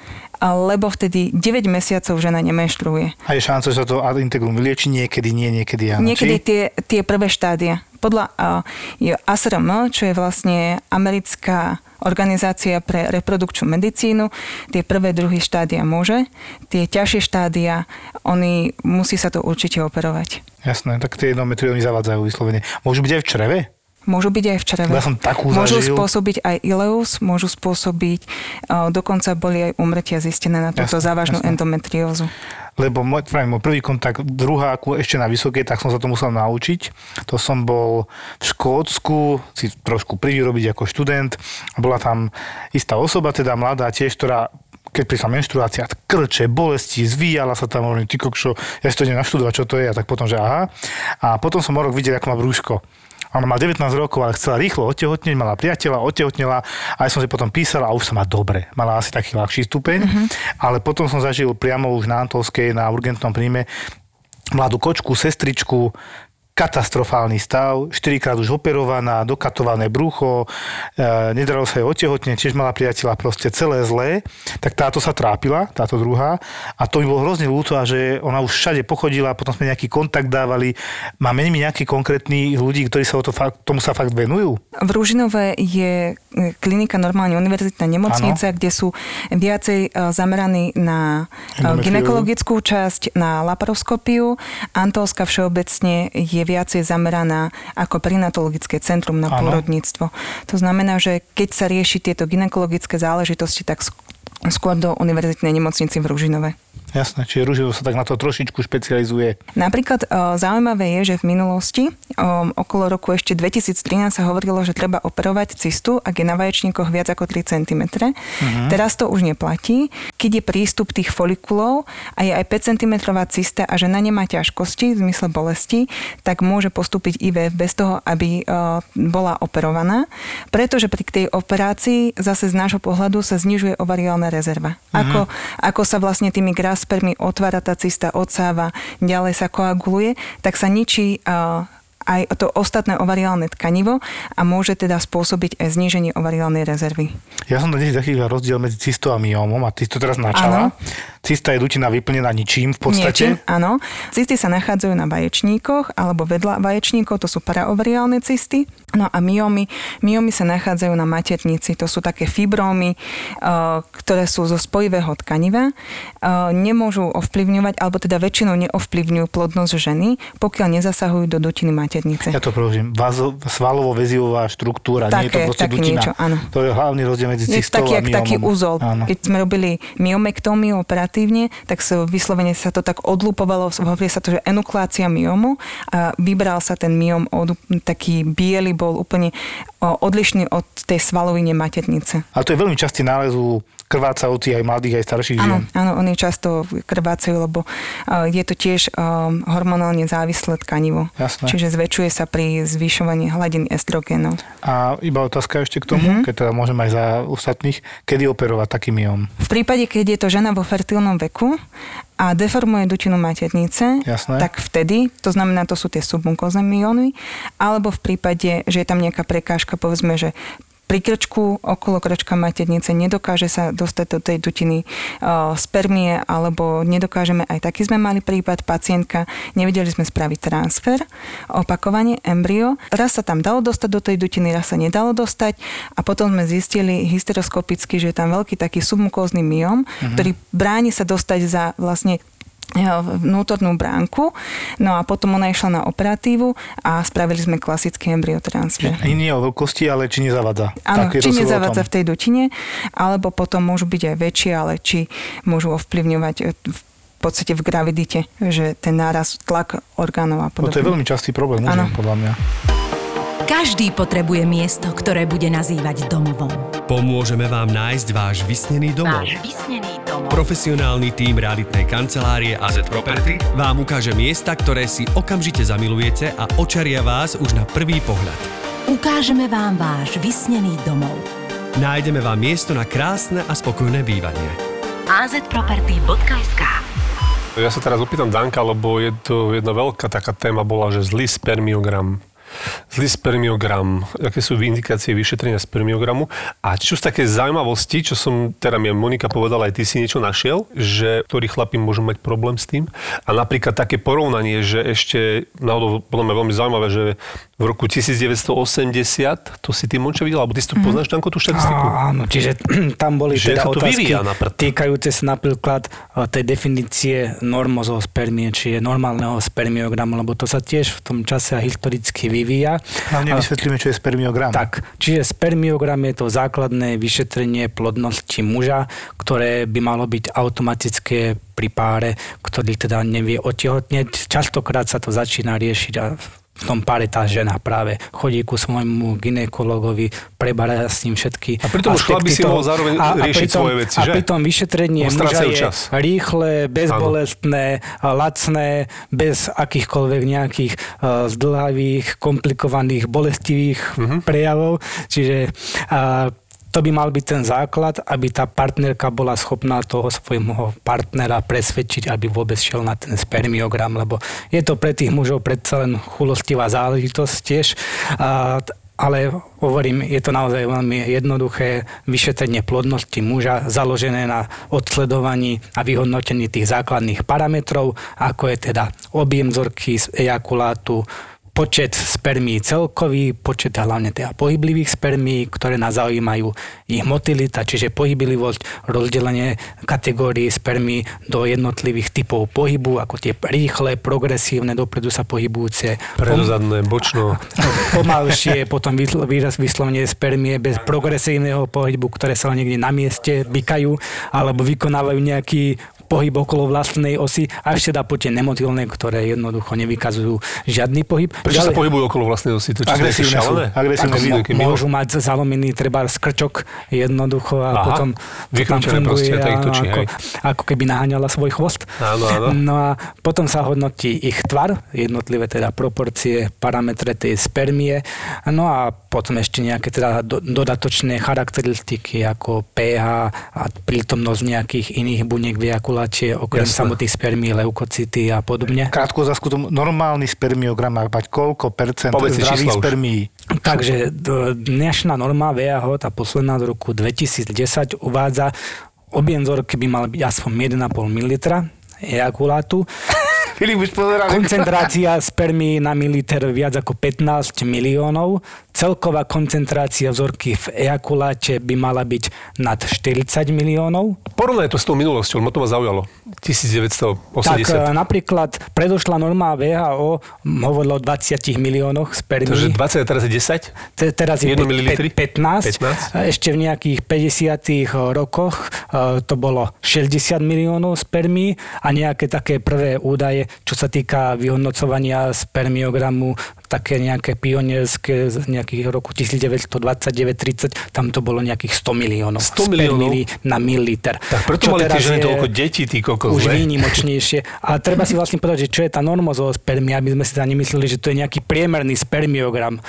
[SPEAKER 6] Lebo vtedy 9 mesiacov žena nemenštruuje.
[SPEAKER 4] A je šanca, že sa to ad integrum vylieči, niekedy nie, niekedy áno.
[SPEAKER 6] Niekedy tie, tie prvé štádia. Podľa uh, ASRM, čo je vlastne americká organizácia pre reprodukčnú medicínu, tie prvé, druhé štádia môže, tie ťažšie štádia, oni musí sa to určite operovať.
[SPEAKER 4] Jasné, tak tie endometriómy zavádzajú vyslovene. Môžu byť aj v čreve?
[SPEAKER 6] Môžu byť aj v čreve.
[SPEAKER 4] Ja som takú
[SPEAKER 6] Môžu
[SPEAKER 4] zažil.
[SPEAKER 6] spôsobiť aj ileus, môžu spôsobiť, dokonca boli aj umrtia zistené na túto
[SPEAKER 4] Jasné,
[SPEAKER 6] závažnú
[SPEAKER 4] jasné.
[SPEAKER 6] endometriózu.
[SPEAKER 4] lebo môj, pravím, môj prvý kontakt druháku ešte na vysokej, tak som sa to musel naučiť. To som bol v Škótsku, si trošku privyrobiť ako študent. Bola tam istá osoba, teda mladá tiež, ktorá keď prišla menštruácia, krče, bolesti, zvíjala sa tam, hovorím, ty kokšo, ja si to idem naštudovať, čo to je, a tak potom, že aha. A potom som o rok videl, ako má brúško. Ona má 19 rokov, ale chcela rýchlo otehotneť, mala priateľa, otehotnela a aj som si potom písal a už sa má dobre. Mala asi taký ľahší stupeň, ale potom som zažil priamo už na Antolskej, na urgentnom príjme, mladú kočku, sestričku, katastrofálny stav, 4 krát už operovaná, dokatované brucho, e, nedarilo sa jej otehotne, tiež mala priateľa proste celé zlé, tak táto sa trápila, táto druhá a to mi bolo hrozne ľúto a že ona už všade pochodila, potom sme nejaký kontakt dávali. Máme my nejaký konkrétnych ľudí, ktorí sa o to fakt, tomu sa fakt venujú?
[SPEAKER 6] V Ružinove je e, klinika normálne univerzitná nemocnica, kde sú viacej e, zameraní na e, ginekologickú časť, na laparoskopiu. Antolska všeobecne je viacej zameraná ako prinatologické centrum na
[SPEAKER 4] Áno.
[SPEAKER 6] pôrodníctvo. To znamená, že keď sa rieši tieto ginekologické záležitosti, tak sk- skôr do univerzitnej nemocnici v Ružinove.
[SPEAKER 4] Jasné, čiže Ruživo sa tak na to trošičku špecializuje.
[SPEAKER 6] Napríklad o, zaujímavé je, že v minulosti, o, okolo roku ešte 2013 sa hovorilo, že treba operovať cystu, ak je na vaječníkoch viac ako 3 cm. Uh-huh. Teraz to už neplatí. Keď je prístup tých folikulov a je aj 5 cm cysta a žena nemá ťažkosti v zmysle bolesti, tak môže postúpiť IVF bez toho, aby o, bola operovaná. Pretože pri tej operácii zase z nášho pohľadu sa znižuje ovariálna rezerva. Ako, ako sa vlastne tými graspermi otvára tá cysta, odsáva, ďalej sa koaguluje, tak sa ničí aj to ostatné ovariálne tkanivo a môže teda spôsobiť aj zníženie ovariálnej rezervy.
[SPEAKER 4] Ja som to dnes zachytil rozdiel medzi cystou a myomom a ty to teraz načala.
[SPEAKER 6] Áno.
[SPEAKER 4] Cysta je dutina vyplnená ničím v podstate.
[SPEAKER 6] Niečím, áno. Cysty sa nachádzajú na vaječníkoch alebo vedľa vaječníkov, to sú paraovariálne cysty. No a myomy, myomy sa nachádzajú na maternici. To sú také fibrómy, eh, ktoré sú zo spojivého tkaniva. Eh, Nemôžu ovplyvňovať, alebo teda väčšinou neovplyvňujú plodnosť ženy, pokiaľ nezasahujú do dutiny maternice.
[SPEAKER 4] Ja to preložím. Vazo, svalovo-väzivová štruktúra, nie je to
[SPEAKER 6] Také-
[SPEAKER 4] proste
[SPEAKER 6] také
[SPEAKER 4] dutina.
[SPEAKER 6] niečo, áno.
[SPEAKER 4] To je hlavný rozdiel medzi cystou
[SPEAKER 6] taký,
[SPEAKER 4] a myomom.
[SPEAKER 6] taký úzol.
[SPEAKER 4] Áno.
[SPEAKER 6] Keď sme robili myomektómiu operatívne, tak sa vyslovene sa to tak odlupovalo, hovorí sa to, že enuklácia myomu a vybral sa ten myom od, taký biely, bol úplne odlišný od tej svalovine maternice.
[SPEAKER 4] A to je veľmi častý nález u krvácavci aj mladých, aj starších žien.
[SPEAKER 6] áno, oni často krvácajú, lebo uh, je to tiež um, hormonálne závislé tkanivo.
[SPEAKER 4] Jasné.
[SPEAKER 6] Čiže zväčšuje sa pri zvyšovaní hladiny estrogénov.
[SPEAKER 4] A iba otázka ešte k tomu,
[SPEAKER 6] Mhm.
[SPEAKER 4] keď teda môžem aj za ostatných, kedy operovať taký myom?
[SPEAKER 6] V prípade, keď je to žena vo fertilnom veku a deformuje dutinu maternice,
[SPEAKER 4] Jasné.
[SPEAKER 6] tak vtedy, to znamená, to sú tie submukozné myóny, alebo v prípade, že je tam nejaká prekážka, povedzme, že pri krčku, okolo krčka maternice nedokáže sa dostať do tej dutiny uh, spermie, alebo nedokážeme, aj taký sme mali prípad, pacientka, nevedeli sme spraviť transfer, opakovanie, embryo. Raz sa tam dalo dostať do tej dutiny, raz sa nedalo dostať a potom sme zistili hysteroskopicky, že je tam veľký taký submukózny myom,
[SPEAKER 4] Mhm.
[SPEAKER 6] ktorý bráni sa dostať za vlastne e, vnútornú bránku. No a potom ona išla na operatívu a spravili sme klasický embryotransfer.
[SPEAKER 4] Čiže nie o veľkosti, ale či nezavadza.
[SPEAKER 6] Áno, či
[SPEAKER 4] tom.
[SPEAKER 6] v tej dutine, alebo potom môžu byť aj väčšie, ale či môžu ovplyvňovať e, v podstate v gravidite, že ten náraz, tlak orgánov a
[SPEAKER 4] No to je
[SPEAKER 6] podobne.
[SPEAKER 4] veľmi častý problém, už podľa mňa.
[SPEAKER 1] Každý potrebuje miesto, ktoré bude nazývať domovom.
[SPEAKER 8] Pomôžeme vám nájsť váš vysnený domov.
[SPEAKER 1] vysnený domov.
[SPEAKER 8] Profesionálny tím realitnej kancelárie AZ Property vám ukáže miesta, ktoré si okamžite zamilujete a očaria vás už na prvý pohľad.
[SPEAKER 1] Ukážeme vám váš vysnený domov.
[SPEAKER 8] Nájdeme vám miesto na krásne a spokojné bývanie.
[SPEAKER 1] azproperty.sk
[SPEAKER 5] Ja sa teraz opýtam Danka, lebo je to jedna veľká taká téma bola, že zlý spermiogram. Zlý spermiogram, aké sú indikácie vyšetrenia spermiogramu. A čo sú také zaujímavosti, čo som, teda mi Monika povedala, aj ty si niečo našiel, že ktorí chlapi môžu mať problém s tým. A napríklad také porovnanie, že ešte, náhodou, podľa mňa veľmi zaujímavé, že v roku 1980, to si ty Monča videla, alebo ty si to poznáš, Danko, tú štatistiku?
[SPEAKER 7] Áno, čiže [clears throat] tam boli
[SPEAKER 5] Že
[SPEAKER 7] teda otázky týkajúce sa napríklad e, tej definície normozospermie, či je normálneho spermiogramu, lebo to sa tiež v tom čase historicky vyvíja.
[SPEAKER 4] Hlavne vysvetlíme, čo je spermiogram.
[SPEAKER 7] tak, čiže spermiogram je to základné vyšetrenie plodnosti muža, ktoré by malo byť automatické pri páre, ktorý teda nevie otehotneť. Častokrát sa to začína riešiť v tom páre tá žena práve chodí ku svojmu ginekologovi, preberá s ním všetky
[SPEAKER 5] A pritom už chlap by si mohol zároveň riešiť svoje veci,
[SPEAKER 7] a
[SPEAKER 5] že?
[SPEAKER 7] pritom vyšetrenie muža je
[SPEAKER 5] čas.
[SPEAKER 7] rýchle, bezbolestné, a lacné, bez akýchkoľvek nejakých uh, zdlhavých, komplikovaných, bolestivých
[SPEAKER 5] Mhm.
[SPEAKER 7] prejavov. Čiže uh, to by mal byť ten základ, aby tá partnerka bola schopná toho svojho partnera presvedčiť, aby vôbec šiel na ten spermiogram, lebo je to pre tých mužov predsa len chulostivá záležitosť tiež. A, ale hovorím, je to naozaj veľmi jednoduché vyšetrenie plodnosti muža založené na odsledovaní a vyhodnotení tých základných parametrov, ako je teda objem vzorky z ejakulátu, počet spermí celkový, počet hlavne teda pohyblivých spermí, ktoré nás zaujímajú, ich motilita, čiže pohyblivosť, rozdelenie kategórií spermí do jednotlivých typov pohybu, ako tie rýchle, progresívne, dopredu sa pohybujúce,
[SPEAKER 5] Predozadné, bočno. [laughs]
[SPEAKER 7] pomalšie, potom výraz vyslovene spermie bez progresívneho pohybu, ktoré sa niekde na mieste vykajú, alebo vykonávajú nejaký pohyb okolo vlastnej osy a ešte dá po tie nemotilné, ktoré jednoducho nevykazujú žiadny pohyb.
[SPEAKER 5] Prečo sa
[SPEAKER 7] Ďalej-
[SPEAKER 5] pohybujú okolo vlastnej osy? To čo
[SPEAKER 4] Agresívne sú. Agresívne
[SPEAKER 5] mimo-
[SPEAKER 7] Môžu mať zalomený treba skrčok jednoducho a
[SPEAKER 5] Aha,
[SPEAKER 7] potom to tam funguje áno,
[SPEAKER 5] točí,
[SPEAKER 7] ako,
[SPEAKER 5] hej.
[SPEAKER 7] ako keby naháňala svoj chvost.
[SPEAKER 5] Áno, áno.
[SPEAKER 7] No a potom sa hodnotí ich tvar, jednotlivé teda proporcie, parametre tej spermie, no a potom ešte nejaké teda do, dodatočné charakteristiky ako pH a prítomnosť nejakých iných buniek v ejakulácie, okrem
[SPEAKER 5] Jasné.
[SPEAKER 7] samotných spermí, leukocity a podobne.
[SPEAKER 4] Krátko za skutom, normálny spermiogram má mať koľko percent
[SPEAKER 5] Povedz
[SPEAKER 4] zdravých spermií?
[SPEAKER 7] Takže dnešná norma VAH, tá posledná z roku 2010 uvádza, objem vzorky by mal byť aspoň 1,5 ml ejakulátu.
[SPEAKER 4] Filip už pozerá.
[SPEAKER 7] Koncentrácia spermí na mililiter viac ako 15 miliónov, celková koncentrácia vzorky v ejakuláte by mala byť nad 40 miliónov.
[SPEAKER 5] Porovnaj to s tou minulosťou, lebo to ma zaujalo. 1980.
[SPEAKER 7] Tak e, napríklad predošla norma VHO hovorila o 20 miliónoch spermí.
[SPEAKER 5] Takže 20 a teraz je 10?
[SPEAKER 7] Te- teraz je
[SPEAKER 5] 1
[SPEAKER 7] pe-
[SPEAKER 5] mililitri?
[SPEAKER 7] pe- 15.
[SPEAKER 5] 15.
[SPEAKER 7] A Ešte v nejakých 50 rokoch e, to bolo 60 miliónov spermí a nejaké také prvé údaje, čo sa týka vyhodnocovania spermiogramu, také nejaké pionierské z nejakých roku 1929-30, tam to bolo nejakých 100 miliónov
[SPEAKER 5] 100 miliónov?
[SPEAKER 7] na mililiter.
[SPEAKER 5] Tak preto
[SPEAKER 7] Čo
[SPEAKER 5] mali tie ženy toľko detí, ty kokos,
[SPEAKER 7] Už
[SPEAKER 5] ne?
[SPEAKER 7] výnimočnejšie. A treba si vlastne povedať, že čo je tá normozooospermia, aby sme si teda nemysleli, že to je nejaký priemerný spermiogram.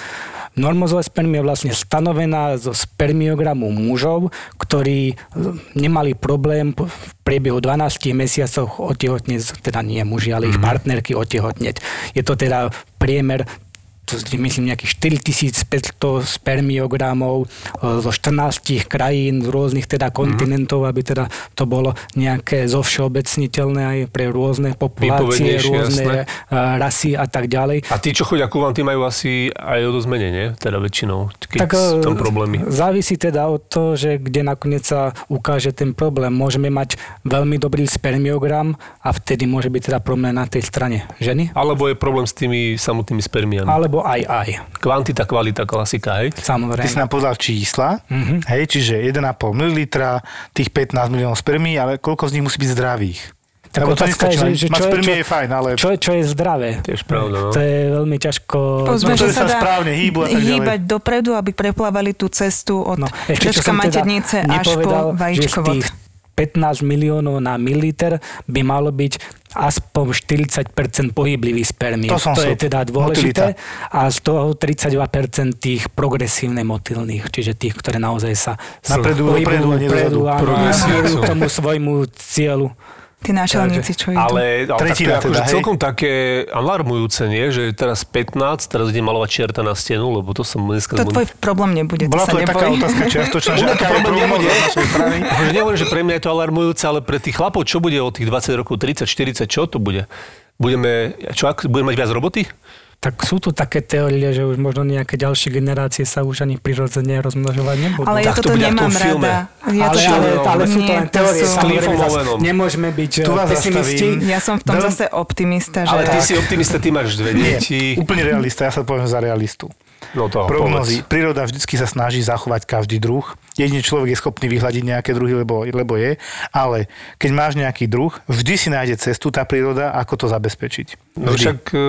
[SPEAKER 7] Normozooospermia je vlastne stanovená zo spermiogramu mužov, ktorí e, nemali problém v priebehu 12 mesiacoch otehotneť, teda nie muži, ale ich partnerky otehotneť. Je to teda priemer to je, myslím nejakých 4500 spermiogramov e, zo 14 krajín, z rôznych teda kontinentov, aby teda to bolo nejaké zovšeobecniteľné aj pre rôzne populácie, rôzne
[SPEAKER 5] jasné.
[SPEAKER 7] e, rasy a tak ďalej.
[SPEAKER 5] A tí, čo chodia ku vám, tí majú asi aj o dosť menej, nie? Teda väčšinou, keď
[SPEAKER 7] Tak
[SPEAKER 5] sú
[SPEAKER 7] e,
[SPEAKER 5] tam problémy.
[SPEAKER 7] závisí teda od toho, že kde nakoniec sa ukáže ten problém. Môžeme mať veľmi dobrý spermiogram a vtedy môže byť teda problém na tej strane ženy.
[SPEAKER 5] Alebo je problém s tými samotnými spermiami.
[SPEAKER 7] Alebo aj aj.
[SPEAKER 5] Kvantita, kvalita, klasika, hej?
[SPEAKER 4] Ty si
[SPEAKER 7] Samozrejme.
[SPEAKER 4] nám povedal čísla,
[SPEAKER 7] Mhm.
[SPEAKER 4] hej, čiže 1,5 ml, tých 15 miliónov spermí, ale koľko z nich musí byť zdravých?
[SPEAKER 7] Tak
[SPEAKER 4] Lebo to nestačí,
[SPEAKER 7] je, že- čo je-
[SPEAKER 4] spermie
[SPEAKER 7] čo-
[SPEAKER 4] je fajn, ale
[SPEAKER 7] Čo, čo je zdravé?
[SPEAKER 5] Tiež pravda, no.
[SPEAKER 7] To je veľmi ťažko...
[SPEAKER 6] Povedzme,
[SPEAKER 4] No,
[SPEAKER 6] že sa dá
[SPEAKER 4] správne hýbu a tak ďalej.
[SPEAKER 6] hýbať dopredu, aby preplávali tú cestu od
[SPEAKER 7] No, ešte čo teda
[SPEAKER 6] maternice až po vajíčkovod.
[SPEAKER 7] tých 15 miliónov na mililiter by malo byť aspoň 40% pohyblivý spermí.
[SPEAKER 4] To som
[SPEAKER 7] je teda dôležité. A z toho 32% tých progresívne motylných, čiže tých, ktoré naozaj sa
[SPEAKER 4] Napredujú
[SPEAKER 7] pohybujú vpredu,
[SPEAKER 4] dozadu.
[SPEAKER 7] áno,
[SPEAKER 5] Progresívne
[SPEAKER 7] smerujú
[SPEAKER 5] sú.
[SPEAKER 7] k tomu svojmu cieľu.
[SPEAKER 6] Tí nášelníci, čo idú.
[SPEAKER 5] Ale, ale
[SPEAKER 4] Tretina
[SPEAKER 5] tak to je akože
[SPEAKER 4] teda, hej?
[SPEAKER 5] celkom také alarmujúce, nie? Že teraz 15, teraz ide malovať čierta na stenu, lebo to som dneska...
[SPEAKER 6] To tvoj problém nebude, to
[SPEAKER 4] bola
[SPEAKER 6] sa
[SPEAKER 4] to aj taká otázka čiastočná, že
[SPEAKER 5] to problém nebude. [laughs] Akože nehovorím, že pre mňa je to alarmujúce, ale pre tých chlapov, čo bude od tých 20 rokov, 30, 40, čo to bude? Budeme, čo, ak, budeme mať viac roboty?
[SPEAKER 7] Tak sú tu také teórie, že už možno nejaké ďalšie generácie sa už ani prirodzene rozmnožovať nebudú.
[SPEAKER 6] Ale ja
[SPEAKER 5] Tak to
[SPEAKER 6] toto nemám
[SPEAKER 5] tom filme.
[SPEAKER 6] rada. Ja
[SPEAKER 7] ale,
[SPEAKER 6] to,
[SPEAKER 7] ale, ale sú to len teórie.
[SPEAKER 6] sú-
[SPEAKER 7] samozrejme, zas
[SPEAKER 5] Owenom.
[SPEAKER 7] Nemôžeme byť
[SPEAKER 4] Tu
[SPEAKER 7] eh, pesimisti.
[SPEAKER 6] Ja som v tom
[SPEAKER 4] Veľmi-
[SPEAKER 6] zase optimista, že...
[SPEAKER 5] Ale ty
[SPEAKER 6] tak.
[SPEAKER 5] si optimista, ty máš dve deti.
[SPEAKER 4] úplne realista, ja sa poviem za realistu.
[SPEAKER 5] No to
[SPEAKER 4] Prognozy.
[SPEAKER 5] povedz.
[SPEAKER 4] Príroda vždycky sa snaží zachovať každý druh. Jedine človek je schopný vyhľadiť nejaké druhy, lebo, lebo je. Ale keď máš nejaký druh, vždy si nájde cestu tá príroda, ako to zabezpečiť.
[SPEAKER 5] No
[SPEAKER 4] Vždy.
[SPEAKER 5] však e,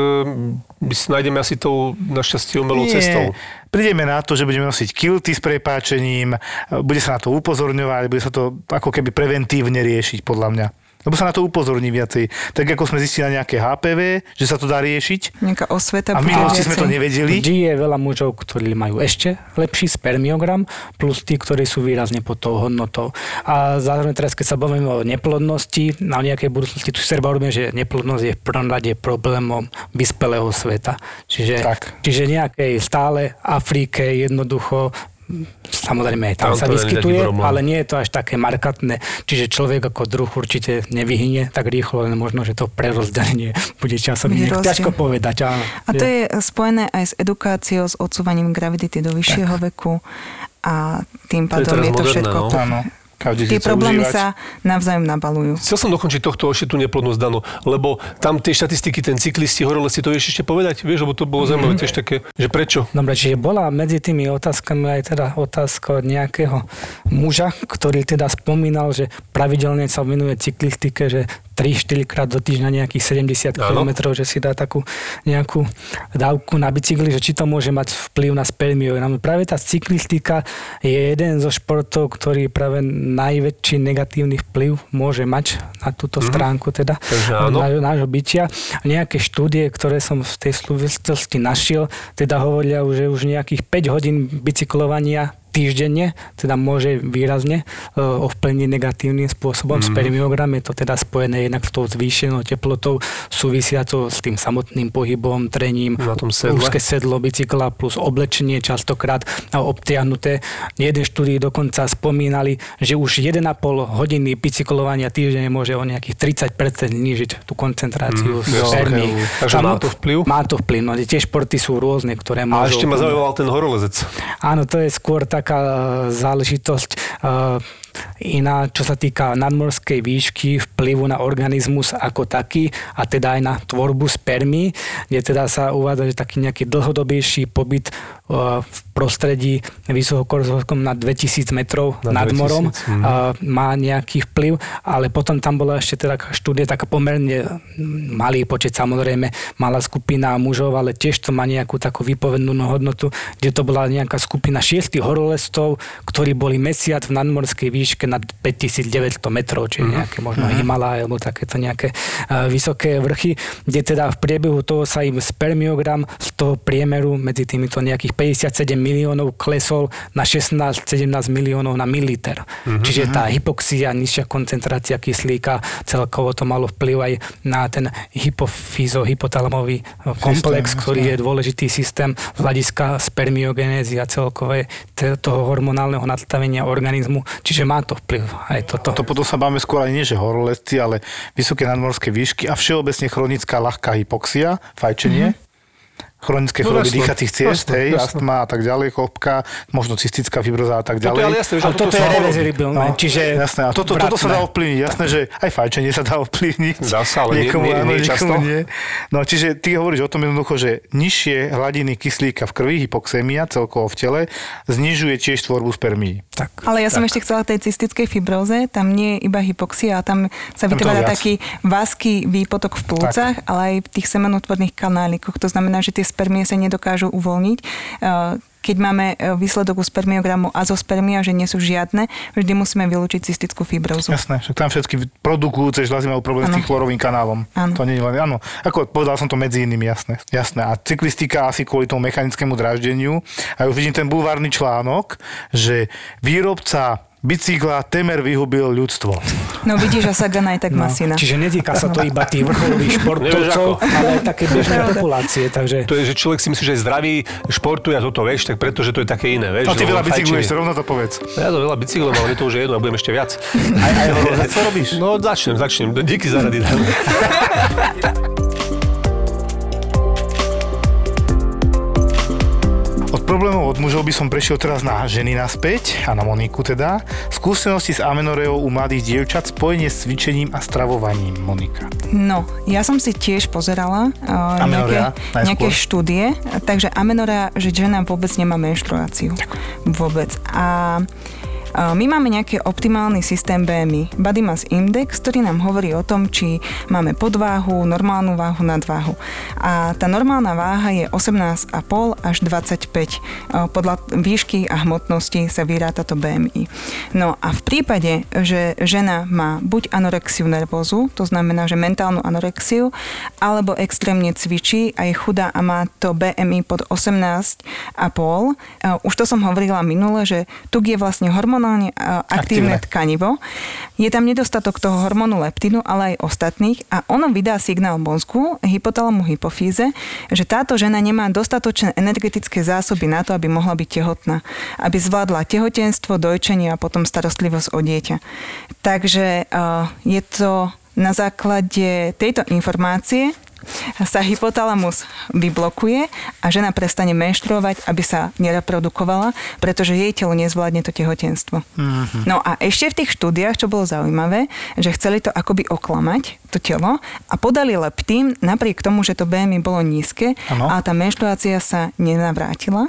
[SPEAKER 5] my si nájdeme asi tou našťastie umelou cestou.
[SPEAKER 4] Prídeme na to, že budeme nosiť kilty s prepáčením, bude sa na to upozorňovať, bude sa to ako keby preventívne riešiť, podľa mňa. Lebo sa na to upozorní viacej. Tak ako sme zistili na nejaké HPV, že sa to dá riešiť.
[SPEAKER 6] Nejaká osveta
[SPEAKER 4] A v minulosti sme to nevedeli.
[SPEAKER 7] Vždy je veľa mužov, ktorí majú ešte lepší spermiogram, plus tí, ktorí sú výrazne pod tou hodnotou. A zároveň teraz, keď sa bavíme o neplodnosti, na nejakej budúcnosti, tu si treba robíme, že neplodnosť je v prvom rade problémom vyspelého sveta. Čiže,
[SPEAKER 4] Tak.
[SPEAKER 7] čiže nejakej stále Afrike jednoducho Samozrejme, tam
[SPEAKER 5] Tam
[SPEAKER 7] sa vyskytuje, ale nie je to až také markantné. Čiže človek ako druh určite nevyhynie tak rýchlo, len možno, že to prerozdelenie [laughs] bude časom ťažko povedať. Áno.
[SPEAKER 6] A to je spojené aj s edukáciou, s odsúvaním gravidity do vyššieho veku a tým
[SPEAKER 5] To je
[SPEAKER 6] pádom je, to
[SPEAKER 5] moderné,
[SPEAKER 6] všetko...
[SPEAKER 5] no.
[SPEAKER 4] Áno. Každý
[SPEAKER 6] Tie problémy
[SPEAKER 4] užívať.
[SPEAKER 6] sa navzájom nabalujú.
[SPEAKER 5] Chcel som dokončiť tohto ešte tú neplodnosť danú, lebo tam tie štatistiky, ten cyklisti horele, si to vieš ešte povedať? Vieš, lebo to bolo zaujímavé tiež také, že prečo?
[SPEAKER 7] Dobre, čiže bola medzi tými otázkami aj teda otázka od nejakého muža, ktorý teda spomínal, že pravidelne sa venuje cyklistike, že 3-4 krát do týždňa nejakých 70
[SPEAKER 5] Áno.
[SPEAKER 7] km, že si dá takú nejakú dávku na bicykli, že či to môže mať vplyv na spermiogram. Práve tá cyklistika je jeden zo športov, ktorý práve najväčší negatívny vplyv môže mať na túto stránku teda nášho, nášho bytia. Nejaké štúdie, ktoré som v tej súvislosti našiel, teda hovoria, že už nejakých 5 hodín bicyklovania týždenne, teda môže výrazne e, ovplyvniť negatívnym spôsobom. Mm. Spermiogram je to teda spojené jednak s tou zvýšenou teplotou súvisiacou s tým samotným pohybom, trením,
[SPEAKER 5] sedle.
[SPEAKER 7] úzke sedlo bicykla plus oblečenie častokrát a obtiahnuté. Jeden štúdii dokonca spomínali, že už 1,5 hodiny bicyklovania týždenne môže o nejakých 30% znížiť tú koncentráciu
[SPEAKER 5] Mm, jo,
[SPEAKER 7] spermí.
[SPEAKER 5] ok. Takže má to vplyv?
[SPEAKER 7] Má to vplyv. No, tie športy sú rôzne, ktoré
[SPEAKER 5] A
[SPEAKER 7] môžu...
[SPEAKER 5] ešte ma zaujímal ten horolezec.
[SPEAKER 7] Áno, to je skôr taká e, záležitosť e, iná, čo sa týka nadmorskej výšky, vplyvu na organizmus ako taký a teda aj na tvorbu spermí, kde teda sa uvádza, že taký nejaký dlhodobejší pobyt e, v prostredí vysokokorzovskom na 2000 metrov
[SPEAKER 5] Na
[SPEAKER 7] nad
[SPEAKER 5] 2000,
[SPEAKER 7] morom e, má nejaký vplyv, ale potom tam bola ešte teda taká štúdia, taká pomerne malý počet, samozrejme malá skupina mužov, ale tiež to má nejakú takú vypovednú hodnotu, kde to bola nejaká skupina šiestich horolestov, ktorí boli mesiac v nadmorskej výške nad 5900 metrov, čiže nejaké možno Himalaj alebo takéto nejaké uh, vysoké vrchy, kde teda v priebehu toho sa im spermiogram z toho priemeru medzi týmito nejakých 57 miliónov klesol na 16-17 miliónov na mililiter. Čiže tá hypoxia, nižšia koncentrácia kyslíka, celkovo to malo vplyv aj na ten hypofízo, hypotalamový eh, komplex,
[SPEAKER 4] Systém,
[SPEAKER 7] ktorý je dôležitý systém z hľadiska spermiogenézy a celkové toho hormonálneho nadstavenia organizmu. Čiže má to vplyv aj toto.
[SPEAKER 4] To potom sa báme skôr aj nie, že horolezci, ale vysoké nadmorské výšky a všeobecne chronická ľahká hypoxia, fajčenie. Chronické
[SPEAKER 5] No,
[SPEAKER 4] choroby dýchacích ciest, hej, astma a tak ďalej, chopka, možno cystická fibroza a tak
[SPEAKER 5] Toto
[SPEAKER 4] ďalej.
[SPEAKER 5] je ale jasné, že
[SPEAKER 7] Ale toto je
[SPEAKER 5] sa-
[SPEAKER 7] reverzibilné, čiže
[SPEAKER 4] jasné. A toto, toto sa dá ovplyvniť. Jasné, že aj fajčenie sa dá ovplyvniť.
[SPEAKER 5] Dá sa, ale nie-
[SPEAKER 4] niekomu,
[SPEAKER 5] nie-
[SPEAKER 4] áno,
[SPEAKER 5] nie
[SPEAKER 4] niekomu
[SPEAKER 5] často.
[SPEAKER 4] nie. No čiže ty hovoríš o tom jednoducho, že nižšie hladiny kyslíka v krvi, hypoxémia celkovo v tele, znižuje tiež tvorbu spermií.
[SPEAKER 7] Tak.
[SPEAKER 6] Ale ja som ešte chcela tej cystickej fibróze, tam nie je iba hypoxia, tam sa
[SPEAKER 4] Tam
[SPEAKER 6] vytvára taký vázky výpotok v plúcach, ale aj v tých semenotvorných kanálikoch. To znamená, že tie spermie sa nedokážu uvoľniť. Eh, Keď máme eh, výsledok u spermiogramu azospermia, že nie sú žiadne, vždy musíme vylúčiť cystickú fibrózu.
[SPEAKER 4] Jasné, však tam všetky produkujúce žľazy majú problém s tým chlorovým kanálom.
[SPEAKER 6] Áno.
[SPEAKER 4] To nie je len, áno. Ako povedal som to medzi inými, jasné. Jasné. A cyklistika asi kvôli tomu mechanickému dráždeniu. A už vidím ten bulvárny článok, že výrobca bicykla temer vyhubil ľudstvo.
[SPEAKER 6] No vidíš, a Sagan aj tak má syna.
[SPEAKER 7] Čiže netýka sa to [laughs] iba tých vrcholových športovcov, ale aj také bežnej populácie. Takže
[SPEAKER 5] To je, že človek si myslí, že je zdravý, športuje a toto vieš, tak preto, že to je také iné, vieš.
[SPEAKER 4] No ty veľa bicykluješ, rovno to povedz.
[SPEAKER 5] Ja to veľa bicyklujem, ale mi to už je jedno a budem ešte viac.
[SPEAKER 4] Aj, aj co [laughs] robíš?
[SPEAKER 5] No začnem, začnem. Díky za rady. [laughs]
[SPEAKER 4] problémov od mužov by som prešiel teraz na ženy naspäť a na Moniku teda. Skúsenosti s amenoreou u mladých dievčat, spojenie s cvičením a stravovaním, Monika.
[SPEAKER 6] No, ja som si tiež pozerala uh,
[SPEAKER 4] Amenorea,
[SPEAKER 6] nejaké, nejaké štúdie, takže amenorea, že žena vôbec nemá menštruáciu. Vôbec. A a my máme nejaký optimálny systém BMI, Body Mass Index, ktorý nám hovorí o tom, či máme podváhu, normálnu váhu, nadváhu. A tá normálna váha je 18,5 až 25. A Podľa výšky a hmotnosti sa vyráta to BMI. No a v prípade, že žena má buď anorexiu nervózu, to znamená, že mentálnu anorexiu, alebo extrémne cvičí a je chudá a má to BMI pod 18,5, a už to som hovorila minule, že tu je vlastne hormonálne a, aktívne
[SPEAKER 4] Aktívne.
[SPEAKER 6] tkanivo. Je tam nedostatok toho hormónu leptinu, ale aj ostatných a ono vydá signál mozgu, hypotalamu, hypofíze, že táto žena nemá dostatočné energetické zásoby na to, aby mohla byť tehotná. Aby zvládla tehotenstvo, dojčenie a potom starostlivosť o dieťa. Takže uh, je to na základe tejto informácie sa hypotalamus vyblokuje a žena prestane menštruovať, aby sa nereprodukovala, pretože jej telo nezvládne to tehotenstvo. Mm-hmm. No a ešte v tých štúdiách, čo bolo zaujímavé, že chceli to akoby oklamať, to telo, a podali leptín napriek tomu, že to BMI bolo nízke
[SPEAKER 4] Áno.
[SPEAKER 6] a tá menštruácia sa nenavrátila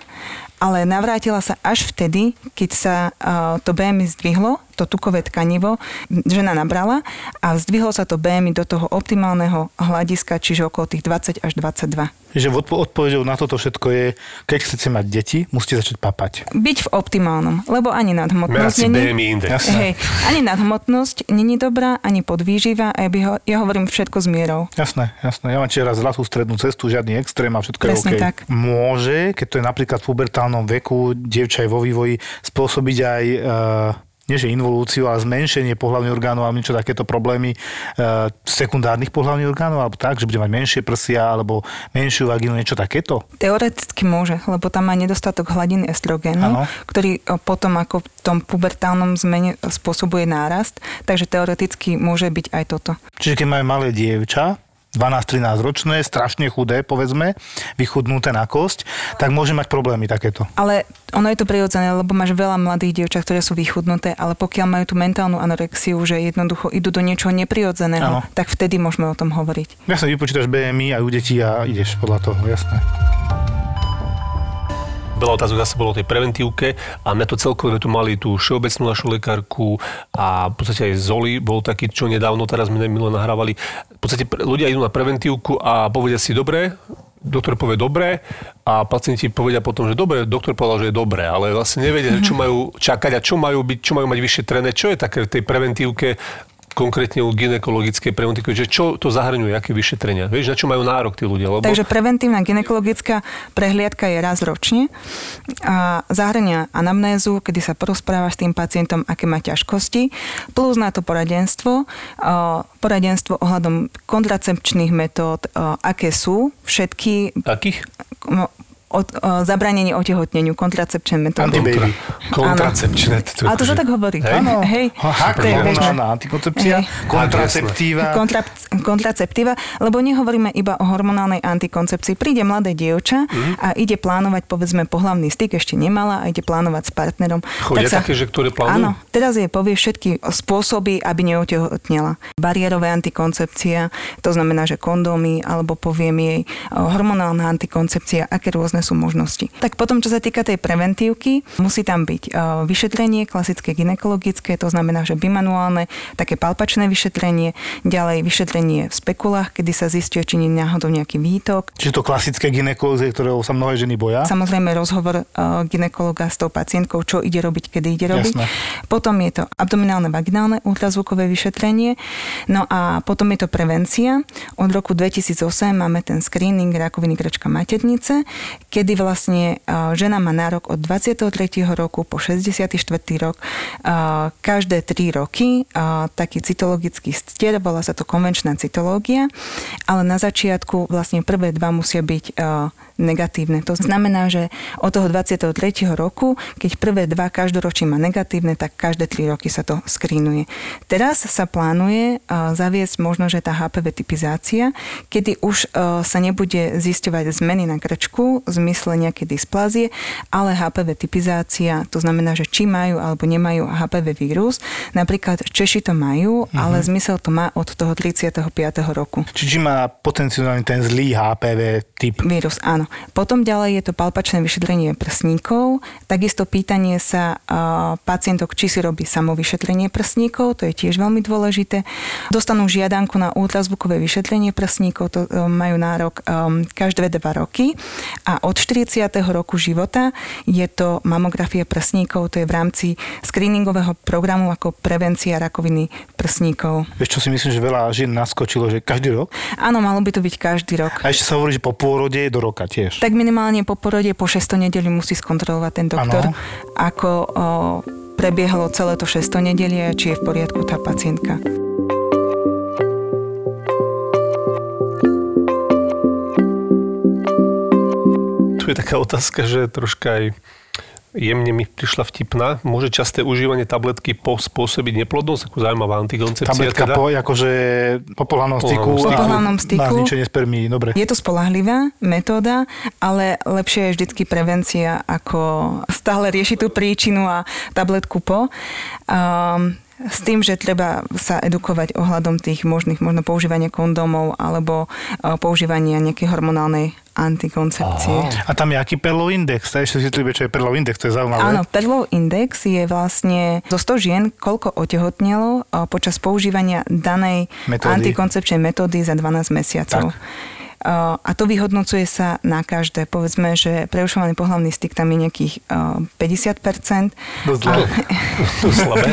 [SPEAKER 6] ale navrátila sa až vtedy, keď sa uh, to BMI zdvihlo, to tukové tkanivo žena nabrala a zdvihlo sa to BMI do toho optimálneho hľadiska, čiže okolo tých 20 až 22.
[SPEAKER 4] Že odpo- odpovedou na toto všetko je, keď chcete mať deti, musíte začať papať.
[SPEAKER 6] Byť v optimálnom, lebo ani nadhmotnosť není-
[SPEAKER 5] BMI index.
[SPEAKER 4] Jasné.
[SPEAKER 6] Hej, ani nadhmotnosť není dobrá, ani podvýživa a ja, by ho, ja hovorím všetko s mierou.
[SPEAKER 4] Jasné, jasné. Ja mám čiže raz zlatú strednú cestu, žiadny extrém a všetko
[SPEAKER 6] Presne
[SPEAKER 4] je OK.
[SPEAKER 6] tak.
[SPEAKER 4] Môže, keď to je napríklad v pubertálnom veku, dievča je vo vývoji, spôsobiť aj uh, nie že involúciu, ale zmenšenie pohľavných orgánov alebo niečo takéto problémy uh, sekundárnych pohľavných orgánov, alebo tak, že bude mať menšie prsia alebo menšiu vagínu, niečo takéto.
[SPEAKER 6] Teoreticky môže, lebo tam má nedostatok hladín estrogénu,
[SPEAKER 4] Áno.
[SPEAKER 6] ktorý o, potom ako v tom pubertálnom zmene spôsobuje nárast, takže teoreticky môže byť aj toto.
[SPEAKER 4] Čiže keď majú malé dievča, 12-13 ročné, strašne chudé, povedzme, vychudnuté na kosť, tak môže mať problémy takéto.
[SPEAKER 6] Ale ono je to prirodzené, lebo máš veľa mladých dievčat, ktoré sú vychudnuté, ale pokiaľ majú tú mentálnu anorexiu, že jednoducho idú do niečoho neprirodzeného, tak vtedy môžeme o tom hovoriť.
[SPEAKER 4] Jasne, vypočítaš BMI aj u detí a ideš podľa toho, jasné.
[SPEAKER 5] Veľa otázok zase bolo o tej preventívke a mňa to celkovo, sme tu mali tú všeobecnú našu lekárku a v podstate aj Zoli bol taký, čo nedávno teraz mi milo nahrávali. V podstate ľudia idú na preventívku a povedia si dobre, doktor povie dobre. A pacienti povedia potom, že dobre, doktor povedal, že je dobre, ale vlastne nevedia,
[SPEAKER 6] Mhm.
[SPEAKER 5] čo majú čakať a čo majú byť, čo majú mať vyšetrené, čo je také v tej preventívke konkrétne u ginekologickej preventívky, že čo to zahrňuje, aké vyšetrenia. Vieš, na čo majú nárok tí ľudia? Lebo...
[SPEAKER 6] Takže preventívna ginekologická prehliadka je raz ročne a zahrania anamnézu, kedy sa porozprávaš s tým pacientom, aké má ťažkosti, plus na to poradenstvo, poradenstvo ohľadom kontracepčných metód, aké sú všetky
[SPEAKER 5] Akých?
[SPEAKER 6] Od, o, zabranenie otehotneniu, kontracepčné metódy.
[SPEAKER 4] Antibaby.
[SPEAKER 5] Kontracepčné. to-
[SPEAKER 6] Ale to sa tak hovorí.
[SPEAKER 5] Hej?
[SPEAKER 6] Áno, hej.
[SPEAKER 4] Hak,
[SPEAKER 6] To je
[SPEAKER 4] hormonálna antikoncepcia,
[SPEAKER 6] Hej.
[SPEAKER 4] kontraceptíva.
[SPEAKER 6] Kontra, kontraceptíva, lebo nehovoríme iba o hormonálnej antikoncepcii. Príde mladé dievča
[SPEAKER 5] Mhm.
[SPEAKER 6] a ide plánovať, povedzme, pohlavný styk, ešte nemala a ide plánovať s partnerom.
[SPEAKER 5] Chodia také, že ktoré plánujú?
[SPEAKER 6] Áno, teraz jej povie všetky spôsoby, aby neotehotnela. Bariérové antikoncepcia, to znamená, že kondómy, alebo poviem jej o, hormonálna antikoncepcia, aké rôzne sú možnosti. Tak potom, čo sa týka tej preventívky, musí tam byť o, vyšetrenie klasické ginekologické, to znamená, že bimanuálne, také palpačné vyšetrenie, ďalej vyšetrenie v spekulách, kedy sa zistuje, či nie náhodou nejaký výtok,
[SPEAKER 4] Čiže to klasické ginekologie, ktorého sa mnohé ženy boja.
[SPEAKER 6] Samozrejme rozhovor uh, ginekologa s tou pacientkou, čo ide robiť, kedy ide robiť.
[SPEAKER 4] Jasné.
[SPEAKER 6] Potom je to abdominálne vaginálne ultrazvukové vyšetrenie. No a potom je to prevencia. Od roku 2008 máme ten screening rakoviny krčka maternice, kedy vlastne žena má nárok od 23. roku po 64. rok každé 3 roky taký cytologický stier, volá sa to konvenčná cytológia, ale na začiatku vlastne prvé dva musia byť negatívne. To znamená, že od toho 23. roku, keď prvé dva každoročne má negatívne, tak každé 3 roky sa to skrínuje. Teraz sa plánuje uh, zaviesť možno, že tá HPV typizácia, kedy už uh, sa nebude zisťovať zmeny na krčku v zmysle nejaké dysplázie, ale HPV typizácia, to znamená, že či majú alebo nemajú HPV vírus. Napríklad Češi to majú,
[SPEAKER 4] Mhm.
[SPEAKER 6] ale zmysel to má od toho 35. roku.
[SPEAKER 4] Čiže má potenciálne ten zlý HPV typ.
[SPEAKER 6] Vírus, áno. Potom ďalej je to palpačné vyšetrenie prsníkov, takisto pýtanie sa pacientok, či si robí samovyšetrenie prsníkov, to je tiež veľmi dôležité. Dostanú žiadanku na ultrazvukové vyšetrenie prsníkov, to uh, majú nárok um, každé dva roky a od 40. roku života je to mamografia prsníkov, to je v rámci screeningového programu ako prevencia rakoviny prsníkov.
[SPEAKER 4] Vieš čo si myslím, že veľa žien naskočilo, že každý rok?
[SPEAKER 6] Áno, malo by to byť každý rok.
[SPEAKER 4] A ešte sa hovorí, že po pôrode je do roka tiež.
[SPEAKER 6] Tak minimálne po porode po 6. nedeli musí skontrolovať ten doktor,
[SPEAKER 4] Áno.
[SPEAKER 6] ako o, prebiehlo celé to 6. nedelie, či je v poriadku tá pacientka.
[SPEAKER 5] Tu je taká otázka, že troška aj jemne mi prišla vtipná. Môže časté užívanie tabletky po spôsobiť neplodnosť, ako zaujímavá antikoncepcia
[SPEAKER 4] Tabletka
[SPEAKER 5] teda?
[SPEAKER 4] po, akože po pohľadnom styku,
[SPEAKER 5] Pohľadnom styku.
[SPEAKER 6] Po pohľadnom
[SPEAKER 4] na
[SPEAKER 6] styku.
[SPEAKER 4] zničenie spermí. Dobre.
[SPEAKER 6] Je to spolahlivá metóda, ale lepšie je vždycky prevencia, ako stále riešiť tú príčinu a tabletku po. Um, S tým, že treba sa edukovať ohľadom tých možných, možno používania kondómov alebo e, používania nejakej hormonálnej antikoncepcie.
[SPEAKER 4] A tam je aký perlov index? To ešte si čo je perlov index, to je zaujímavé.
[SPEAKER 6] Áno, Perlov index je vlastne zo 100 žien, koľko otehotnelo e, počas používania danej
[SPEAKER 4] Metódy.
[SPEAKER 6] antikoncepčnej metódy za 12 mesiacov. Uh, a to vyhodnocuje sa na každé. Povedzme, že prerušovaný pohľavný styk tam je nejakých uh, 50%.
[SPEAKER 4] Dosť [laughs]
[SPEAKER 5] slabé.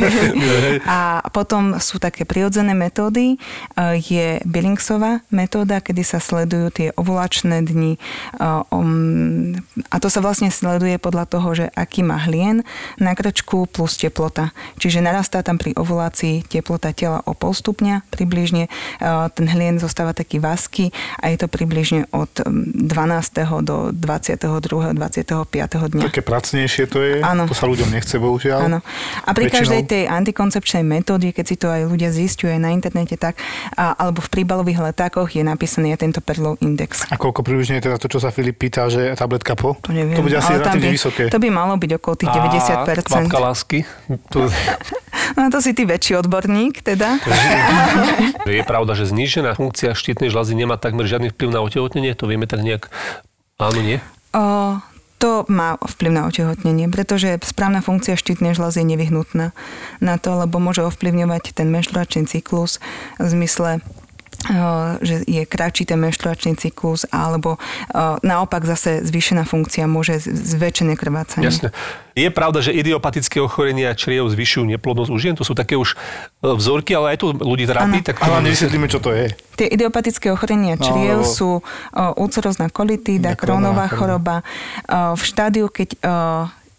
[SPEAKER 5] [laughs]
[SPEAKER 6] A potom sú také prirodzené metódy. Je Billingsová metóda, kedy sa sledujú tie ovulačné dni. A to sa vlastne sleduje podľa toho, že aký má hlien na krčku plus teplota. Čiže narastá tam pri ovulácii teplota tela o pol stupňa približne. Ten hlien zostáva taký vasky a je to približne od um, 12. do 22. 25. dňa.
[SPEAKER 4] Také pracnejšie to je,
[SPEAKER 6] Áno.
[SPEAKER 4] to sa ľuďom nechce, bohužiaľ.
[SPEAKER 6] Áno. A pri
[SPEAKER 4] Väčšinou-
[SPEAKER 6] každej tej antikoncepčnej metóde, keď si to aj ľudia zistujú aj na internete, tak, a, alebo v príbalových letákoch je napísaný aj tento perlov index.
[SPEAKER 4] A koľko približne je teda to, čo sa Filip pýta, že tabletka po?
[SPEAKER 6] To neviem.
[SPEAKER 4] To bude asi relatívne vysoké.
[SPEAKER 6] To by malo byť okolo tých
[SPEAKER 5] A
[SPEAKER 6] 90%.
[SPEAKER 5] Kvapka lásky. To, [laughs]
[SPEAKER 6] No to si ty väčší odborník teda. [laughs]
[SPEAKER 5] je pravda, že znížená funkcia štítnej žľazy nemá takmer žiadny vplyv na otehotnenie? To vieme tak nejak... Áno, nie?
[SPEAKER 6] O, to má vplyv na otehotnenie, pretože správna funkcia štítnej žľazy je nevyhnutná na to, lebo môže ovplyvňovať ten menštruačný cyklus v zmysle že je kratší ten menštruačný cyklus alebo o, naopak zase zvýšená funkcia môže zväčšené krvácanie.
[SPEAKER 5] Jasne. Je pravda, že idiopatické ochorenia čriev zvyšujú neplodnosť u žien? To sú také už e, vzorky, ale aj tu ľudí trápi. Tak
[SPEAKER 4] Ale nevysvetlíme, čo to je.
[SPEAKER 6] Tie idiopatické ochorenia
[SPEAKER 4] No,
[SPEAKER 6] čriev
[SPEAKER 4] lebo-
[SPEAKER 6] sú o, ulcerózna kolitída,
[SPEAKER 4] Krónová
[SPEAKER 6] choroba. V štádiu, keď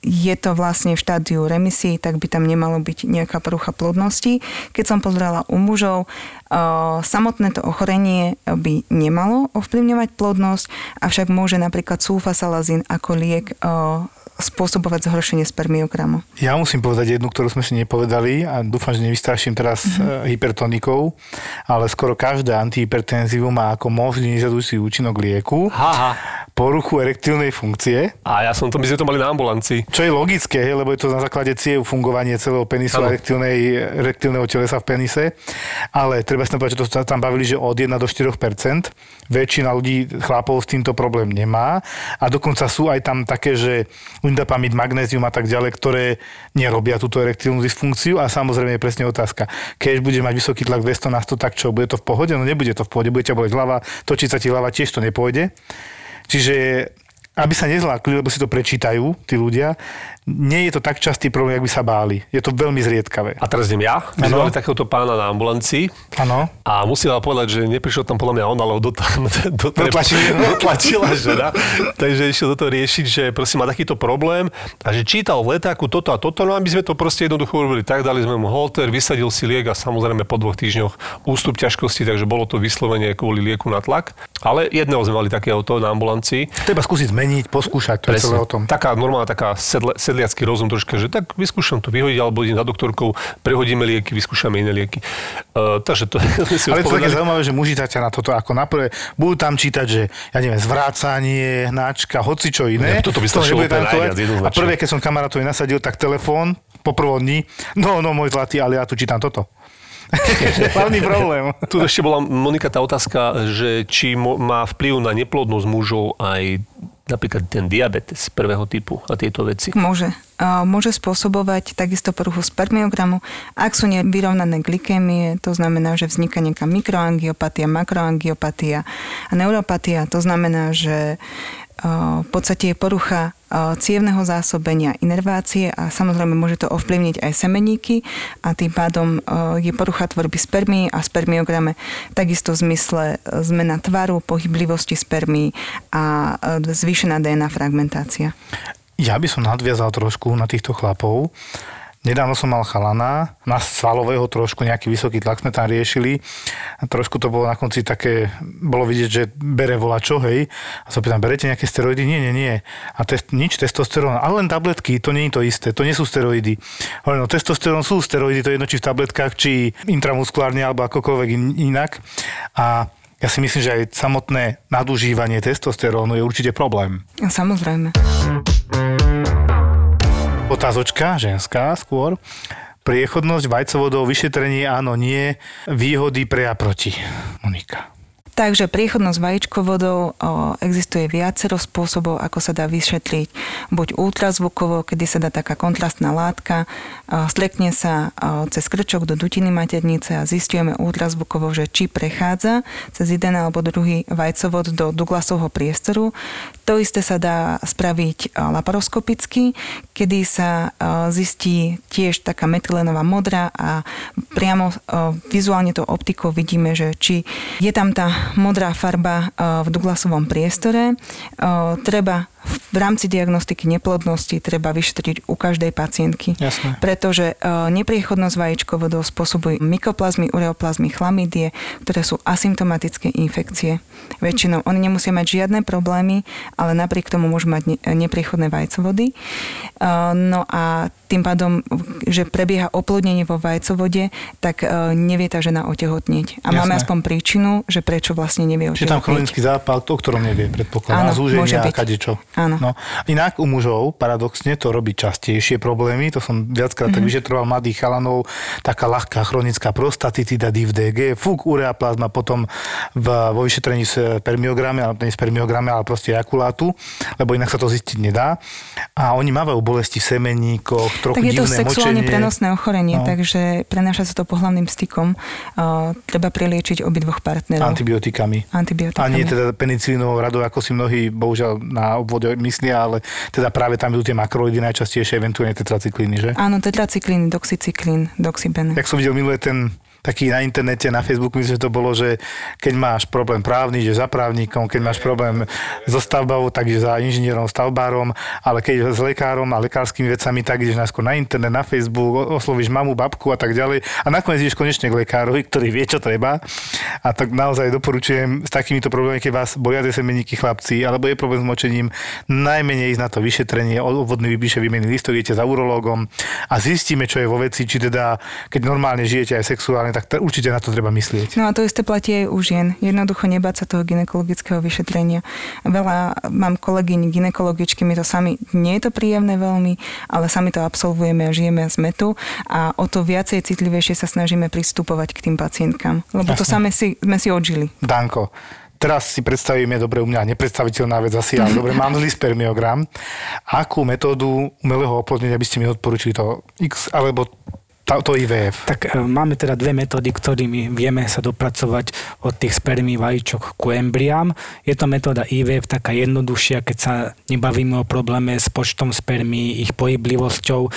[SPEAKER 6] je to vlastne v štádiu remisí, tak by tam nemalo byť nejaká porucha plodnosti. Keď som pozerala u mužov, o, samotné to ochorenie by nemalo ovplyvňovať plodnosť, avšak môže napríklad sulfasalazín ako liek o, spôsobovať zhoršenie spermiogramu.
[SPEAKER 4] Ja musím povedať jednu, ktorú sme si nepovedali a dúfam, že nevystraším teraz
[SPEAKER 6] Mhm.
[SPEAKER 4] mm-hmm. hypertonikou, ale skoro každé antihypertenzívum má ako možný nezadujúci účinok lieku
[SPEAKER 5] Haha.
[SPEAKER 4] poruchu erektilnej funkcie,
[SPEAKER 5] A ja som to, my sme to mali na ambulancii.
[SPEAKER 4] čo je logické, hej, lebo je to na základe ciev fungovanie celého penisu a
[SPEAKER 5] Áno.
[SPEAKER 4] erektilnej, erektilného telesa v penise. Ale treba si povedať, že to sa tam bavili, že od 1 do 4 Väčšina ľudí, chlapov s týmto problém nemá. A dokonca sú aj tam také, že indapamid, magnézium a tak ďalej, ktoré nerobia túto erektilnú dysfunkciu. A samozrejme je presne otázka. Keď bude mať vysoký tlak 200 na 100, tak čo, bude to v pohode? No nebude to v pohode, bude ťa boleť hlava, točiť sa ti hlava, tiež to nepôjde. Čiže aby sa nezlákli, lebo si to prečítajú tí ľudia, nie je to tak častý problém, jak by sa báli. Je to veľmi zriedkavé.
[SPEAKER 5] A teraz idem ja. My sme mali takéhoto pána na ambulancii
[SPEAKER 4] Áno.
[SPEAKER 5] a musím vám povedať, že neprišiel tam podľa mňa on, ale do, [laughs] do, do,
[SPEAKER 4] Dotlačili ho. [laughs]
[SPEAKER 5] dotlačila žena. Takže išiel do toho riešiť, že proste má takýto problém a že čítal v letáku toto a toto, no a my sme to proste jednoducho urobili tak, dali sme mu holter, vysadil si liek a samozrejme po dvoch týždňoch ústup ťažkosti, takže bolo to vyslovene kvôli lieku na tlak. Ale jedného sme mali takéhoto na ambulancii.
[SPEAKER 4] Treba skúsiť zmeniť, poskúšať, to je celé o tom.
[SPEAKER 5] Taká normálna, taká sedle, sedliacký rozum troška, že tak vyskúšam to vyhodiť, alebo idem za doktorkou, prehodíme lieky, vyskúšame iné lieky. Uh, takže to [laughs] si
[SPEAKER 4] Ale to také zaujímavé, že muži ťa na toto ako na prvé, budú tam čítať, že ja neviem, zvrácanie, hnáčka, hoci čo iné.
[SPEAKER 5] Ja, toto by jednoznačne.
[SPEAKER 4] A prvé, keď som kamarátovi nasadil, tak telefón po prvom dni, no, no, môj zlatý, ale ja tu čítam toto. [laughs] Hlavný problém.
[SPEAKER 5] Tu ešte bola, Monika, tá otázka, že či má vplyv na neplodnosť mužov aj napríklad ten diabetes prvého typu a tieto veci.
[SPEAKER 6] Môže. Môže spôsobovať takisto poruchu spermiogramu. Ak sú nevyrovnané glykémie, to znamená, že vzniká nejaká mikroangiopatia, makroangiopatia a neuropatia. To znamená, že v podstate je porucha a, cievneho zásobenia, inervácie a samozrejme môže to ovplyvniť aj semeníky a tým pádom a, je porucha tvorby spermí a spermiograme takisto v zmysle zmena tvaru, pohyblivosti spermí a zvýšená DNA fragmentácia.
[SPEAKER 4] Ja by som nadviazal trošku na týchto chlapov. Nedávno som mal chalana, na svalového trošku, nejaký vysoký tlak sme tam riešili. A trošku to bolo na konci také, bolo vidieť, že bere vola čo, hej. A sa pýtam, berete nejaké steroidy? Nie, nie, nie. A test, nič, testosterón, ale len tabletky, to nie je to isté, to nie sú steroidy. Hovorím, no testosterón sú steroidy, to je jedno či v tabletkách, či intramuskulárne, alebo akokoľvek in- inak. A ja si myslím, že aj samotné nadužívanie testosterónu je určite problém.
[SPEAKER 6] Samozrejme.
[SPEAKER 4] Otázočka, ženská skôr. Priechodnosť vajcovodov, vyšetrenie áno, nie. Výhody pre a proti. Monika.
[SPEAKER 6] Takže priechodnosť vajíčkovodov existuje viacero spôsobov, ako sa dá vyšetriť. Buď ultrazvukovo, kedy sa dá taká kontrastná látka, slekne sa cez krčok do dutiny maternice a zistujeme ultrazvukovo, že či prechádza cez jeden alebo druhý vajcovod do Douglasovho priestoru. To isté sa dá spraviť laparoskopicky, kedy sa zistí tiež taká metylenová modrá a priamo vizuálne to optikou vidíme, že či je tam tá modrá farba o, v Douglasovom priestore. O, Treba v rámci diagnostiky neplodnosti treba vyšetriť u každej pacientky.
[SPEAKER 4] Jasné.
[SPEAKER 6] Pretože e, nepriechodnosť vajíčkovodov spôsobujú mykoplazmy, ureoplazmy, chlamydie, ktoré sú asymptomatické infekcie. Väčšinou oni nemusia mať žiadne problémy, ale napriek tomu môžu mať ne- nepriechodné vajcovody. E, No a tým pádom, že prebieha oplodnenie vo vajcovode, tak e, nevie tá žena otehotnieť. A máme
[SPEAKER 4] Jasné.
[SPEAKER 6] aspoň príčinu, že prečo vlastne nevie
[SPEAKER 4] Čiže tam
[SPEAKER 6] otehotnieť.
[SPEAKER 4] chronický zápal, o ktorom nevie, predpokladám.
[SPEAKER 6] Áno,
[SPEAKER 4] zúženia
[SPEAKER 6] môže byť.
[SPEAKER 4] kadečo.
[SPEAKER 6] Áno.
[SPEAKER 4] No. Inak u mužov, paradoxne, to robí častejšie problémy. To som viackrát
[SPEAKER 6] Mhm.
[SPEAKER 4] tak vyšetroval mladých chalanov. Taká ľahká chronická prostatitida, DIV-DG, fúk, ureaplazma, potom v, vo vyšetrení s permiograme, ale nie spermiograme, ale proste ejakulátu, lebo inak sa to zistiť nedá. A oni mávajú bolesti v semeníkoch, trochu
[SPEAKER 6] Tak je to sexuálne
[SPEAKER 4] močenie.
[SPEAKER 6] prenosné ochorenie,
[SPEAKER 4] No.
[SPEAKER 6] takže prenáša sa to pohľavným stykom. Uh, treba priliečiť obidvoch partnerov.
[SPEAKER 4] Antibiotikami.
[SPEAKER 6] Antibiotikami.
[SPEAKER 4] A nie teda penicilínovou radou, ako si mnohí bohužiaľ na obvode myslia, ale teda práve tam idú tie makroidy najčastejšie, eventuálne tetracyklíny, že?
[SPEAKER 6] Áno, tetracyklín, doxycyklín, doxybene.
[SPEAKER 4] Jak som videl minulé ten taký na internete, na Facebooku, myslím, že to bolo, že keď máš problém právny, že za právnikom, keď máš problém so stavbou, tak ideš za inžinierom, stavbárom, ale keď s lekárom a lekárskymi vecami, tak ideš najskôr na internet, na Facebook, oslovíš mamu, babku a tak ďalej. A nakoniec ideš konečne k lekárovi, ktorý vie, čo treba. A tak naozaj doporučujem s takýmito problémami, keď vás tie semeníky chlapci, alebo je problém s močením, najmenej ísť na to vyšetrenie, obvodný vypíše výmenný listok, idete za urológom a zistíme, čo je vo veci, či teda, keď normálne žijete aj sexuálne, tak t- určite na to treba myslieť.
[SPEAKER 6] No a to isté platí aj u žien. Jednoducho nebáť sa toho ginekologického vyšetrenia. Veľa mám kolegyň ginekologičky, my to sami, nie je to príjemné veľmi, ale sami to absolvujeme a žijeme z metu a o to viacej citlivejšie sa snažíme pristupovať k tým pacientkám. Lebo to
[SPEAKER 4] Jasné.
[SPEAKER 6] same si, sme si odžili.
[SPEAKER 4] Danko, teraz si predstavíme, dobre, u mňa nepredstaviteľná vec asi, ale dobre, mám zlý spermiogram. Akú metódu umelého oplodnenia by ste mi odporúčili to X alebo to IVF?
[SPEAKER 7] Tak e, máme teda dve metódy, ktorými vieme sa dopracovať od tých spermí vajíčok ku embriám. Je to metóda IVF taká jednoduchšia, keď sa nebavíme o probléme s počtom spermí, ich pohyblivosťou, e,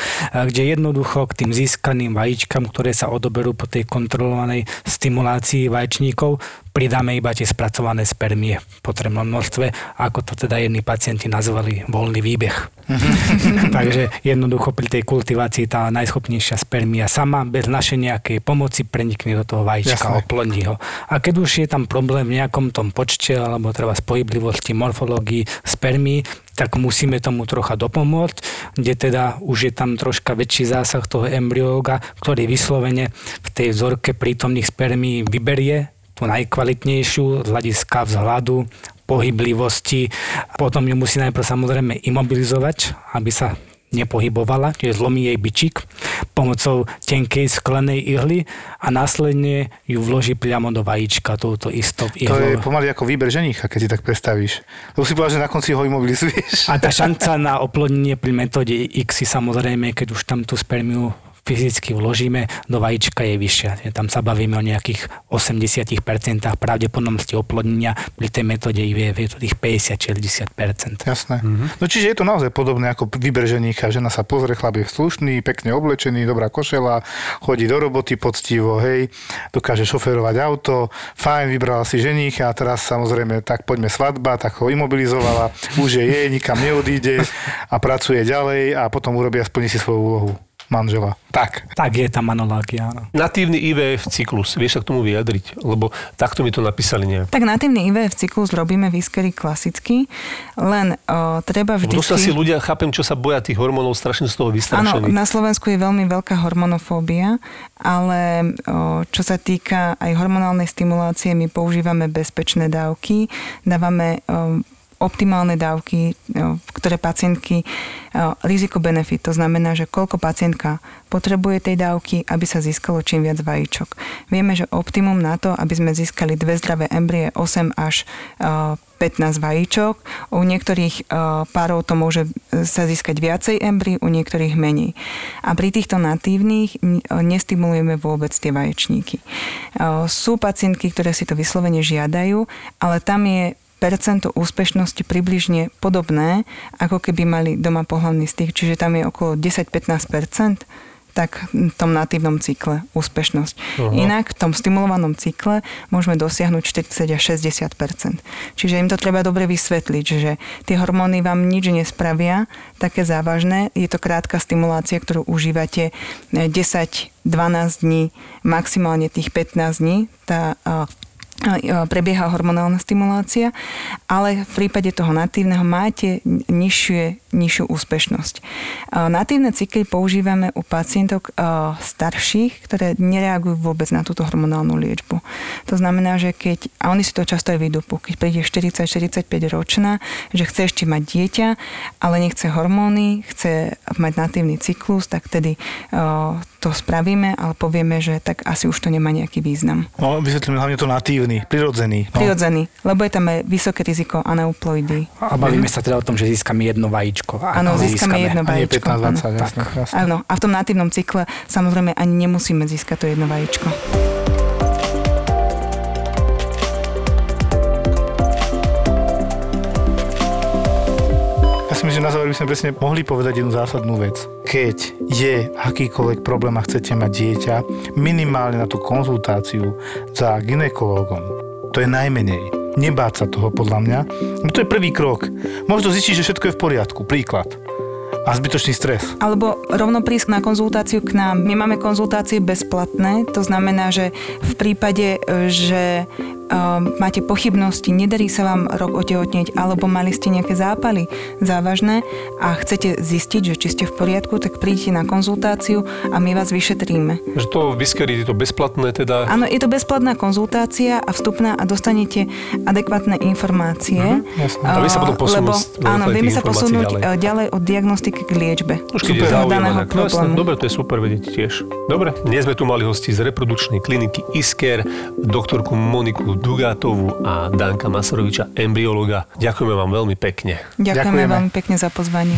[SPEAKER 7] kde jednoducho k tým získaným vajíčkam, ktoré sa odoberú po tej kontrolovanej stimulácii vaječníkov, pridáme iba tie spracované spermie v potrebnom množstve, ako to teda jedni pacienti nazvali voľný výbeh. [laughs] Takže jednoducho pri tej kultivácii tá najschopnejšia spermia sama bez našej nejakej pomoci prenikne do toho vajíčka,
[SPEAKER 4] Jasné.
[SPEAKER 7] oplodní ho. A keď už je tam problém v nejakom tom počte alebo treba z pohyblivosti, morfológii spermí, tak musíme tomu trocha dopomôcť, kde teda už je tam troška väčší zásah toho embryóga, ktorý vyslovene v tej vzorke prítomných spermí vyberie tú najkvalitnejšiu z hľadiska vzhľadu, pohyblivosti. Potom ju musí najprv samozrejme imobilizovať, aby sa nepohybovala, čiže zlomí jej bičík pomocou tenkej sklenej ihly a následne ju vloží priamo do vajíčka touto istou
[SPEAKER 4] To je
[SPEAKER 7] ihlou.
[SPEAKER 4] pomaly ako výber ženicha, keď si tak predstavíš. Lebo si povedal, že na konci ho imobilizuješ.
[SPEAKER 7] A tá [laughs] šanca na oplodnenie pri metóde X samozrejme, keď už tam tú spermiu fyzicky vložíme do vajíčka je vyššia. Tam sa bavíme o nejakých 80% pravdepodobnosti oplodnenia, pri tej metóde IVF je to tých 50-60%.
[SPEAKER 4] Jasné. Mm-hmm. No čiže je to naozaj podobné ako výber ženicha. Žena sa pozrie, chlap je slušný, pekne oblečený, dobrá košela, chodí do roboty poctivo, hej, dokáže šoferovať auto, fajn, vybrala si ženicha a teraz samozrejme, tak poďme svadba, tak ho imobilizovala, už je jej, nikam neodíde a pracuje ďalej a potom urobí a splní si svoju úlohu manžela. Tak.
[SPEAKER 7] Tak je tá manológia, áno.
[SPEAKER 5] Natívny IVF cyklus, vieš sa k tomu vyjadriť? Lebo takto mi to napísali nejak.
[SPEAKER 6] Tak natívny IVF cyklus robíme výskery klasicky, len o, treba vždy...
[SPEAKER 5] to sa si ľudia, chápem, čo sa boja tých hormónov, strašne z toho
[SPEAKER 6] Áno,
[SPEAKER 5] vystrašení.
[SPEAKER 6] na Slovensku je veľmi veľká hormonofóbia, ale o, čo sa týka aj hormonálnej stimulácie, my používame bezpečné dávky, dávame o, optimálne dávky, no, ktoré pacientky, no, riziko-benefit, to znamená, že koľko pacientka potrebuje tej dávky, aby sa získalo čím viac vajíčok. Vieme, že optimum na to, aby sme získali dve zdravé embrie 8 až uh, 15 vajíčok. U niektorých párov to môže sa získať viacej embry, u niektorých menej. A pri týchto natívnych nestimulujeme vôbec tie vaječníky. Sú pacientky, ktoré si to vyslovene žiadajú, ale tam je percento úspešnosti približne podobné, ako keby mali doma pohľavný styk, čiže tam je okolo 10-15%, tak v tom natívnom cykle úspešnosť.
[SPEAKER 5] Aha.
[SPEAKER 6] Inak v tom stimulovanom cykle môžeme dosiahnuť 40 až 60% Čiže im to treba dobre vysvetliť, že tie hormóny vám nič nespravia také závažné. Je to krátka stimulácia, ktorú užívate 10-12 dní, maximálne tých 15 dní. Tá a, prebieha hormonálna stimulácia, ale v prípade toho natívneho máte nižšie, nižšiu úspešnosť. A Natívne cykly používame u pacientok a, starších, ktoré nereagujú vôbec na túto hormonálnu liečbu. To znamená, že keď, a oni si to často aj vydupú, keď príde 40-45 ročná, že chce ešte mať dieťa, ale nechce hormóny, chce mať natívny cyklus, tak tedy to spravíme, ale povieme, že tak asi už to nemá nejaký význam.
[SPEAKER 4] No, vysvetlíme hlavne to natívny, prirodzený. No.
[SPEAKER 6] Prirodzený, lebo je tam aj vysoké riziko aneuploidy.
[SPEAKER 7] A bavíme sa teda o tom, že získame jedno vajíčko.
[SPEAKER 6] Áno, získame jedno
[SPEAKER 4] A nie
[SPEAKER 6] vajíčko.
[SPEAKER 4] 15-20,
[SPEAKER 6] áno.
[SPEAKER 4] jasne, jasne.
[SPEAKER 6] Áno, a v tom natívnom cykle samozrejme ani nemusíme získať to jedno vajíčko.
[SPEAKER 4] Myslím, že na záver by sme presne mohli povedať jednu zásadnú vec. Keď je akýkoľvek problém a chcete mať dieťa, minimálne na tú konzultáciu za ginekologom, to je najmenej. Nebáť sa toho podľa mňa. To je prvý krok. Možno zistiť, že všetko je v poriadku. Príklad. A zbytočný stres.
[SPEAKER 6] Alebo rovno prísť na konzultáciu k nám. My máme konzultácie bezplatné, to znamená, že v prípade, e, že um, máte pochybnosti, nedarí sa vám rok otehotnieť, alebo mali ste nejaké zápaly závažné a chcete zistiť, že či ste v poriadku, tak príďte na konzultáciu a my vás vyšetríme.
[SPEAKER 5] Že to Viskery je to bezplatné teda.
[SPEAKER 6] Áno, je to bezplatná konzultácia a vstupná a dostanete adekvátne informácie.
[SPEAKER 4] jasné.
[SPEAKER 5] A vy sa potom posunú
[SPEAKER 6] lebo, áno, vieme sa posunúť
[SPEAKER 5] ďalej.
[SPEAKER 6] ďalej od diagnostiky k liečbe.
[SPEAKER 5] Už keď je
[SPEAKER 6] Super.
[SPEAKER 5] záujem, tak no jasné, dobre, to je super vedieť tiež. Dobre, dnes sme tu mali hosti z reprodukčnej kliniky Isker, doktorku Moniku Dugátovú a Danka Masaroviča, embryologa. Ďakujeme vám veľmi pekne.
[SPEAKER 6] Ďakujeme,
[SPEAKER 4] Ďakujeme.
[SPEAKER 6] veľmi pekne za pozvanie.